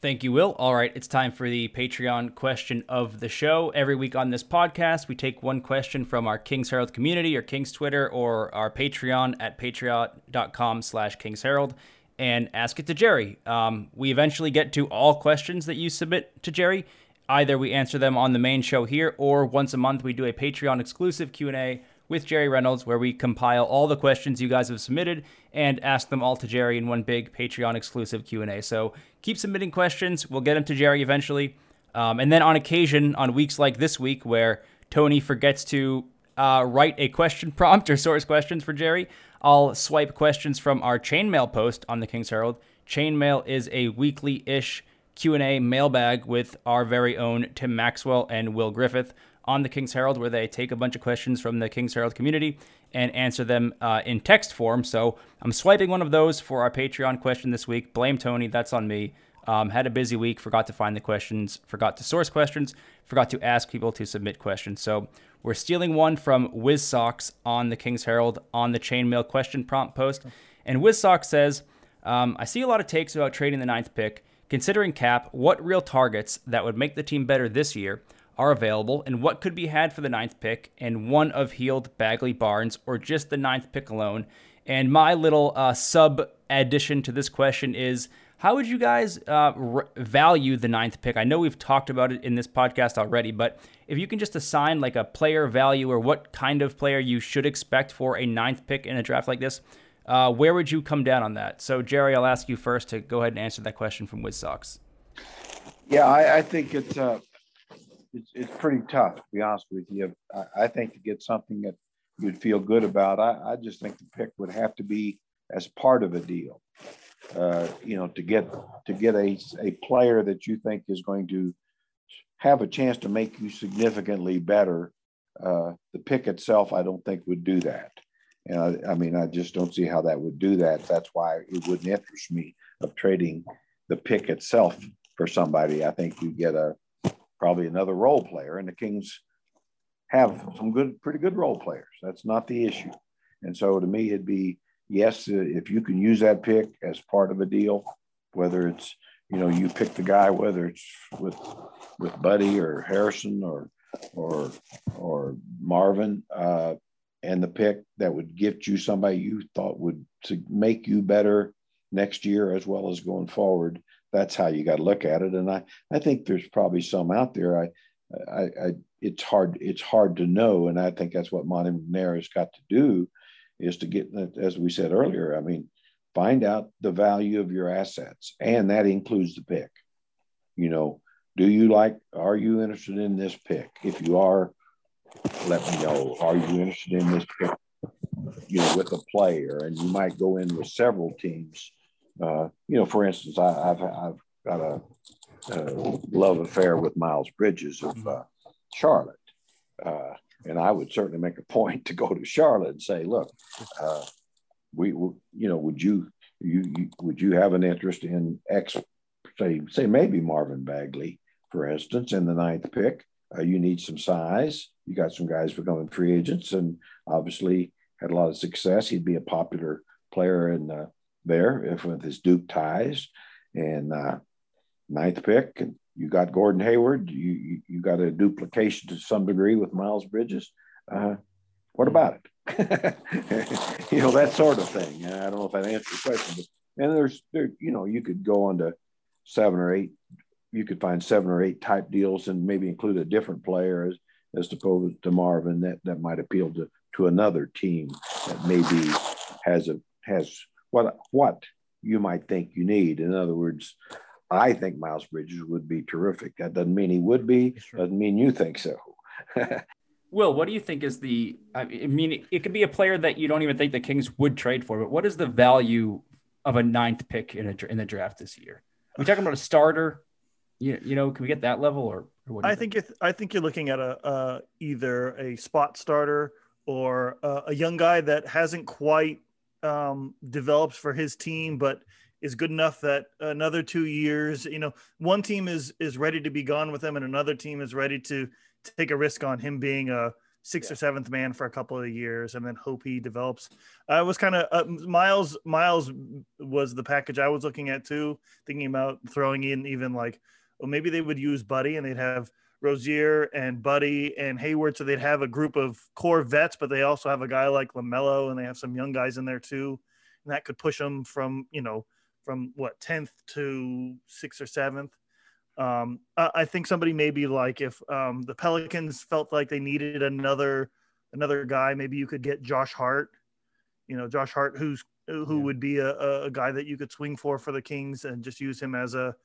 Thank you, Will. All right, it's time for the Patreon question of the show. Every week on this podcast, we take one question from our Kings Herald community or Kings Twitter or our Patreon at patreon.com slash Kings Herald and ask it to Jerry. Um, we eventually get to all questions that you submit to Jerry either we answer them on the main show here or once a month we do a Patreon exclusive Q&A with Jerry Reynolds where we compile all the questions you guys have submitted and ask them all to Jerry in one big Patreon exclusive Q&A. So keep submitting questions. We'll get them to Jerry eventually. Um, and then on occasion, on weeks like this week where Tony forgets to uh, write a question [LAUGHS] prompt or source questions for Jerry, I'll swipe questions from our chainmail post on the King's Herald. Chainmail is a weekly-ish Q&A mailbag with our very own Tim Maxwell and Will Griffith on the King's Herald, where they take a bunch of questions from the King's Herald community and answer them uh, in text form. So I'm swiping one of those for our Patreon question this week. Blame Tony, that's on me. Um, had a busy week, forgot to find the questions, forgot to source questions, forgot to ask people to submit questions. So we're stealing one from WizSocks on the King's Herald on the chainmail question prompt post. And WizSocks says, um, I see a lot of takes about trading the ninth pick. Considering cap, what real targets that would make the team better this year are available and what could be had for the ninth pick and one of Hield, Bagley Barnes or just the ninth pick alone? And my little uh, sub addition to this question is how would you guys uh, r- value the ninth pick? I know we've talked about it in this podcast already, but if you can just assign like a player value or what kind of player you should expect for a ninth pick in a draft like this, uh, where would you come down on that? So, Jerry, I'll ask you first to go ahead and answer that question from WizSocks. Yeah, I, I think it's, uh, it's it's pretty tough to be honest with you. I, I think to get something that you'd feel good about, I, I, just think the pick would have to be as part of a deal. Uh, you know, to get to get a a player that you think is going to have a chance to make you significantly better. Uh, the pick itself, I don't think would do that. And I, I, mean, I just don't see how that would do that. That's why it wouldn't interest me of trading the pick itself for somebody. I think you get a probably another role player, and the Kings have some good, pretty good role players. That's not the issue. And so to me, it'd be yes, if you can use that pick as part of a deal, whether it's you know you pick the guy, whether it's with with Buddy or Harrison or or or Marvin. Uh, and the pick that would get you somebody you thought would to make you better next year as well as going forward. That's how you got to look at it. And I, I think there's probably some out there. I, I, I, it's hard, it's hard to know. And I think that's what Monte McNair has got to do is to get, as we said earlier, I mean, find out the value of your assets. And that includes the pick. You know, do you like, are you interested in this pick? If you are, let me know. Are you interested in this pick? You know, with a player, and you might go in with several teams. Uh, you know, for instance, I, have I've got a, a, love affair with Miles Bridges of uh, Charlotte, uh, and I would certainly make a [LAUGHS] point to go to Charlotte and say, look, uh, we, you know, would you, you, you would you have an interest in X? Say, say maybe Marvin Bagley, for instance, in the ninth pick. Uh, you need some size. You got some guys becoming free agents, and obviously had a lot of success. He'd be a popular player in uh, there if with his Duke ties. And uh, ninth pick, and you got Gordon Hayward. You, you, you got a duplication to some degree with Miles Bridges. Uh, what hmm. about it? [LAUGHS] you know that sort of thing. I don't know if that answers your question, but and there's there you know you could go on to seven or eight. You could find seven or eight type deals and maybe include a different player as as opposed to Marvin that that might appeal to to another team that maybe has a has what what you might think you need. In other words, I think Miles Bridges would be terrific. That doesn't mean he would be. Doesn't mean you think so. [LAUGHS] Will, what do you think is the? I mean, it could be a player that you don't even think the Kings would trade for, but what is the value of a ninth pick in a, in the draft this year? Are we talking about a starter? You, you know, can we get that level or? or I think, think? If, I think you're looking at a uh, either a spot starter or uh, a young guy that hasn't quite um, developed for his team, but is good enough that another two years, you know, one team is is ready to be gone with him, and another team is ready to take a risk on him being a sixth yeah. or seventh man for a couple of years and then hope he develops. I was kind of uh, Miles. Miles was the package I was looking at too, thinking about throwing in even like, well, maybe they would use Buddy and they'd have Rozier and Buddy and Hayward, so they'd have a group of core vets, but they also have a guy like Lamelo and they have some young guys in there too, and that could push them from you know from what tenth to sixth or seventh. Um, I think somebody maybe like if um, the Pelicans felt like they needed another another guy, maybe you could get Josh Hart. You know, Josh Hart, who's who yeah. would be a, a guy that you could swing for for the Kings and just use him as a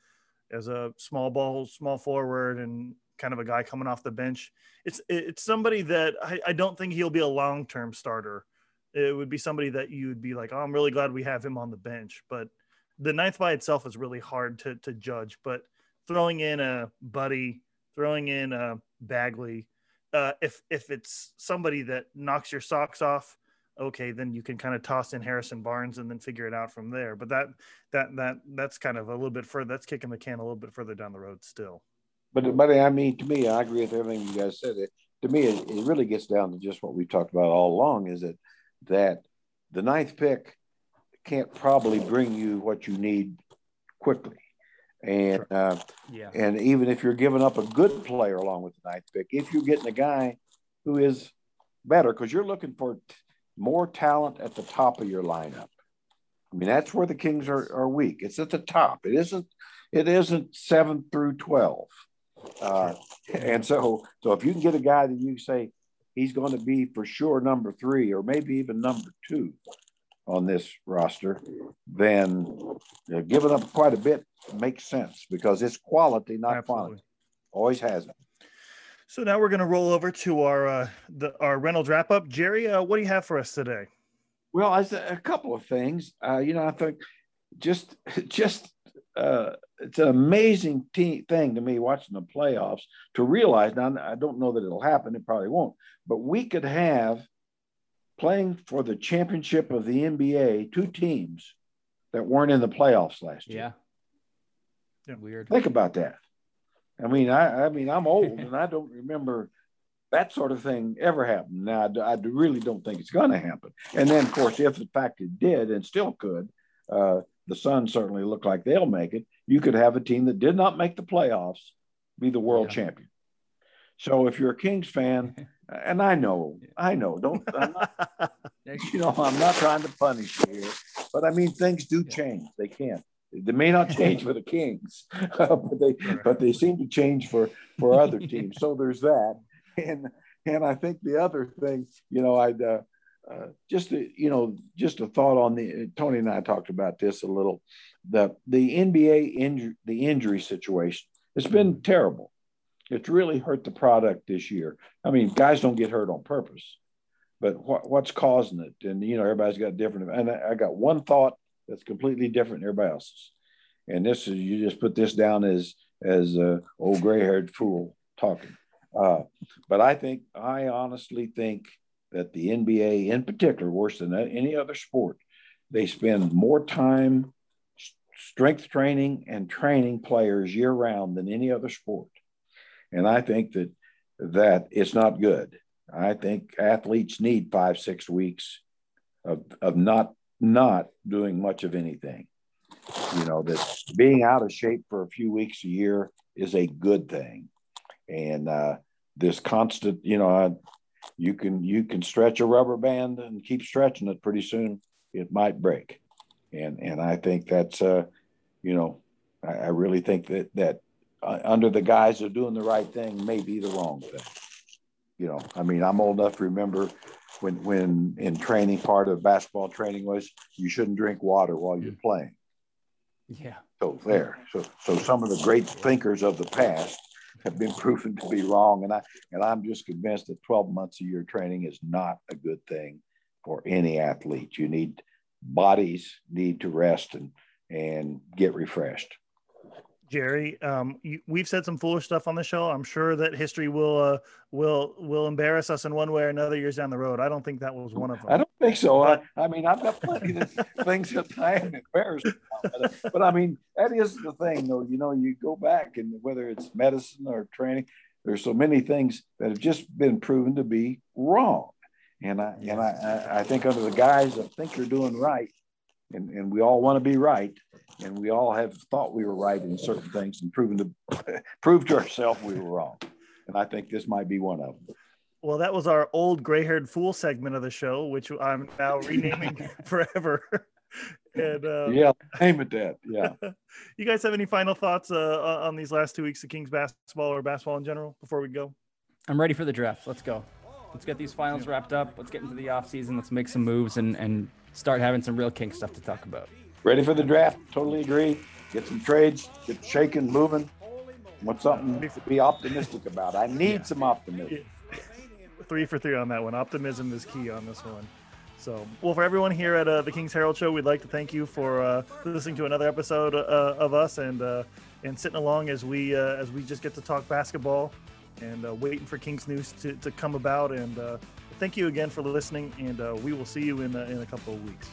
as a small ball, small forward, and kind of a guy coming off the bench. It's it's somebody that I, I don't think he'll be a long term starter. It would be somebody that you would be like, oh, I'm really glad we have him on the bench. But the ninth by itself is really hard to to judge. But throwing in a Buddy, throwing in a Bagley, uh, if if it's somebody that knocks your socks off, okay, then you can kind of toss in Harrison Barnes and then figure it out from there. But that that that that's kind of a little bit further. That's kicking the can a little bit further down the road still. But but I mean, to me, I agree with everything you guys said. It to me, it, it really gets down to just what we've talked about all along: is that that the ninth pick can't probably bring you what you need quickly. And uh, yeah. and even if you're giving up a good player along with the ninth pick, if you're getting a guy who is better, because you're looking for more talent at the top of your lineup. I mean, that's where the Kings are, are weak. It's at the top. It isn't. It isn't seven through twelve. Uh, and so, so if you can get a guy that you say he's going to be for sure number three or maybe even number two, on this roster, then you know, giving up quite a bit makes sense because it's quality, not Absolutely. quantity. Always has it. So now we're going to roll over to our uh, the, our Reynolds wrap up. Jerry, uh, what do you have for us today? Well, as a, a couple of things, uh, you know, I think just [LAUGHS] just uh, it's an amazing te- thing to me watching the playoffs to realize. Now, I don't know that it'll happen; it probably won't. But we could have playing for the championship of the NBA, two teams that weren't in the playoffs last year. Yeah. Weird. Think about that. I mean, I, I mean, I'm old [LAUGHS] and I don't remember that sort of thing ever happened. Now, I, I really don't think it's going to happen. And then, of course, if in fact it did and still could, uh, the Suns certainly look like they'll make it. You could have a team that did not make the playoffs be the world yeah. champion. So if you're a Kings fan, [LAUGHS] and I know, I know, don't, not, [LAUGHS] you know, I'm not trying to punish you here, but I mean, things do change. They can. They may not [LAUGHS] change for the Kings, [LAUGHS] but they, but they seem to change for for other teams. So there's that, and and I think the other thing, you know, I'd uh, uh, just a, you know, just a thought on the Tony and I talked about this a little. The the NBA injury, the injury situation, it's been terrible it's really hurt the product this year. I mean, guys don't get hurt on purpose, but what, what's causing it? And you know, everybody's got different. And I, I got one thought that's completely different than everybody else's. And this is you just put this down as as a old gray haired fool talking. Uh, but I think I honestly think that the NBA, in particular, worse than any other sport, they spend more time strength training and training players year round than any other sport. And I think that that it's not good. I think athletes need five, six weeks of, of not not doing much of anything. you know, that being out of shape for a few weeks a year is a good thing. And uh, this constant, you know, uh, you can you can stretch a rubber band and keep stretching it. Pretty soon, it might break. And and I think that's, uh, you know, I, I really think that that uh, under the guise of doing the right thing may be the wrong thing. You know, I mean, I'm old enough to remember when when in training part of basketball training was you shouldn't drink water while you're mm. playing. Yeah. So there. So so some of the great thinkers of the past have been proven to be wrong. And I and I'm just convinced that 12 months a year training is not a good thing for any athlete. You need bodies need to rest and and get refreshed. Jerry, um, you, we've said some foolish stuff on the show. I'm sure that history will uh, will will embarrass us in one way or another years down the road. I don't think that was one of them. I don't think so. I, I mean, I've got plenty of [LAUGHS] things that I am embarrassed about. But, but I mean, that is the thing, though. You know, you go back and whether it's medicine or training, there's so many things that have just been proven to be wrong. And I and I, I think under the guise of think you're doing right, and, and we all want to be right. And we all have thought we were right in certain things and proven to [LAUGHS] prove to ourselves we were wrong. And i think this might be one of them. Well that was our old gray-haired fool segment of the show which i'm now renaming [LAUGHS] [LAUGHS] forever. And uh, yeah name it that. Yeah. You guys have any final thoughts uh, on these last two weeks of kings basketball or basketball in general before we go? I'm ready for the draft. Let's go. Let's get these finals wrapped up. Let's get into the off season. Let's make some moves and and start having some real king stuff to talk about. Ready for the draft? Totally agree. Get some trades, get shaking, moving. What's something to be optimistic about? I need yeah. some optimism. [LAUGHS] Three for three on that one. Optimism is key on this one. So, well, for everyone here at uh, the King's Herald Show, we'd like to thank you for uh, listening to another episode uh, of us and uh, and sitting along as we uh, as we just get to talk basketball and uh, waiting for King's news to, to come about and thank you again for listening, and uh, we will see you in, uh, in a couple of weeks.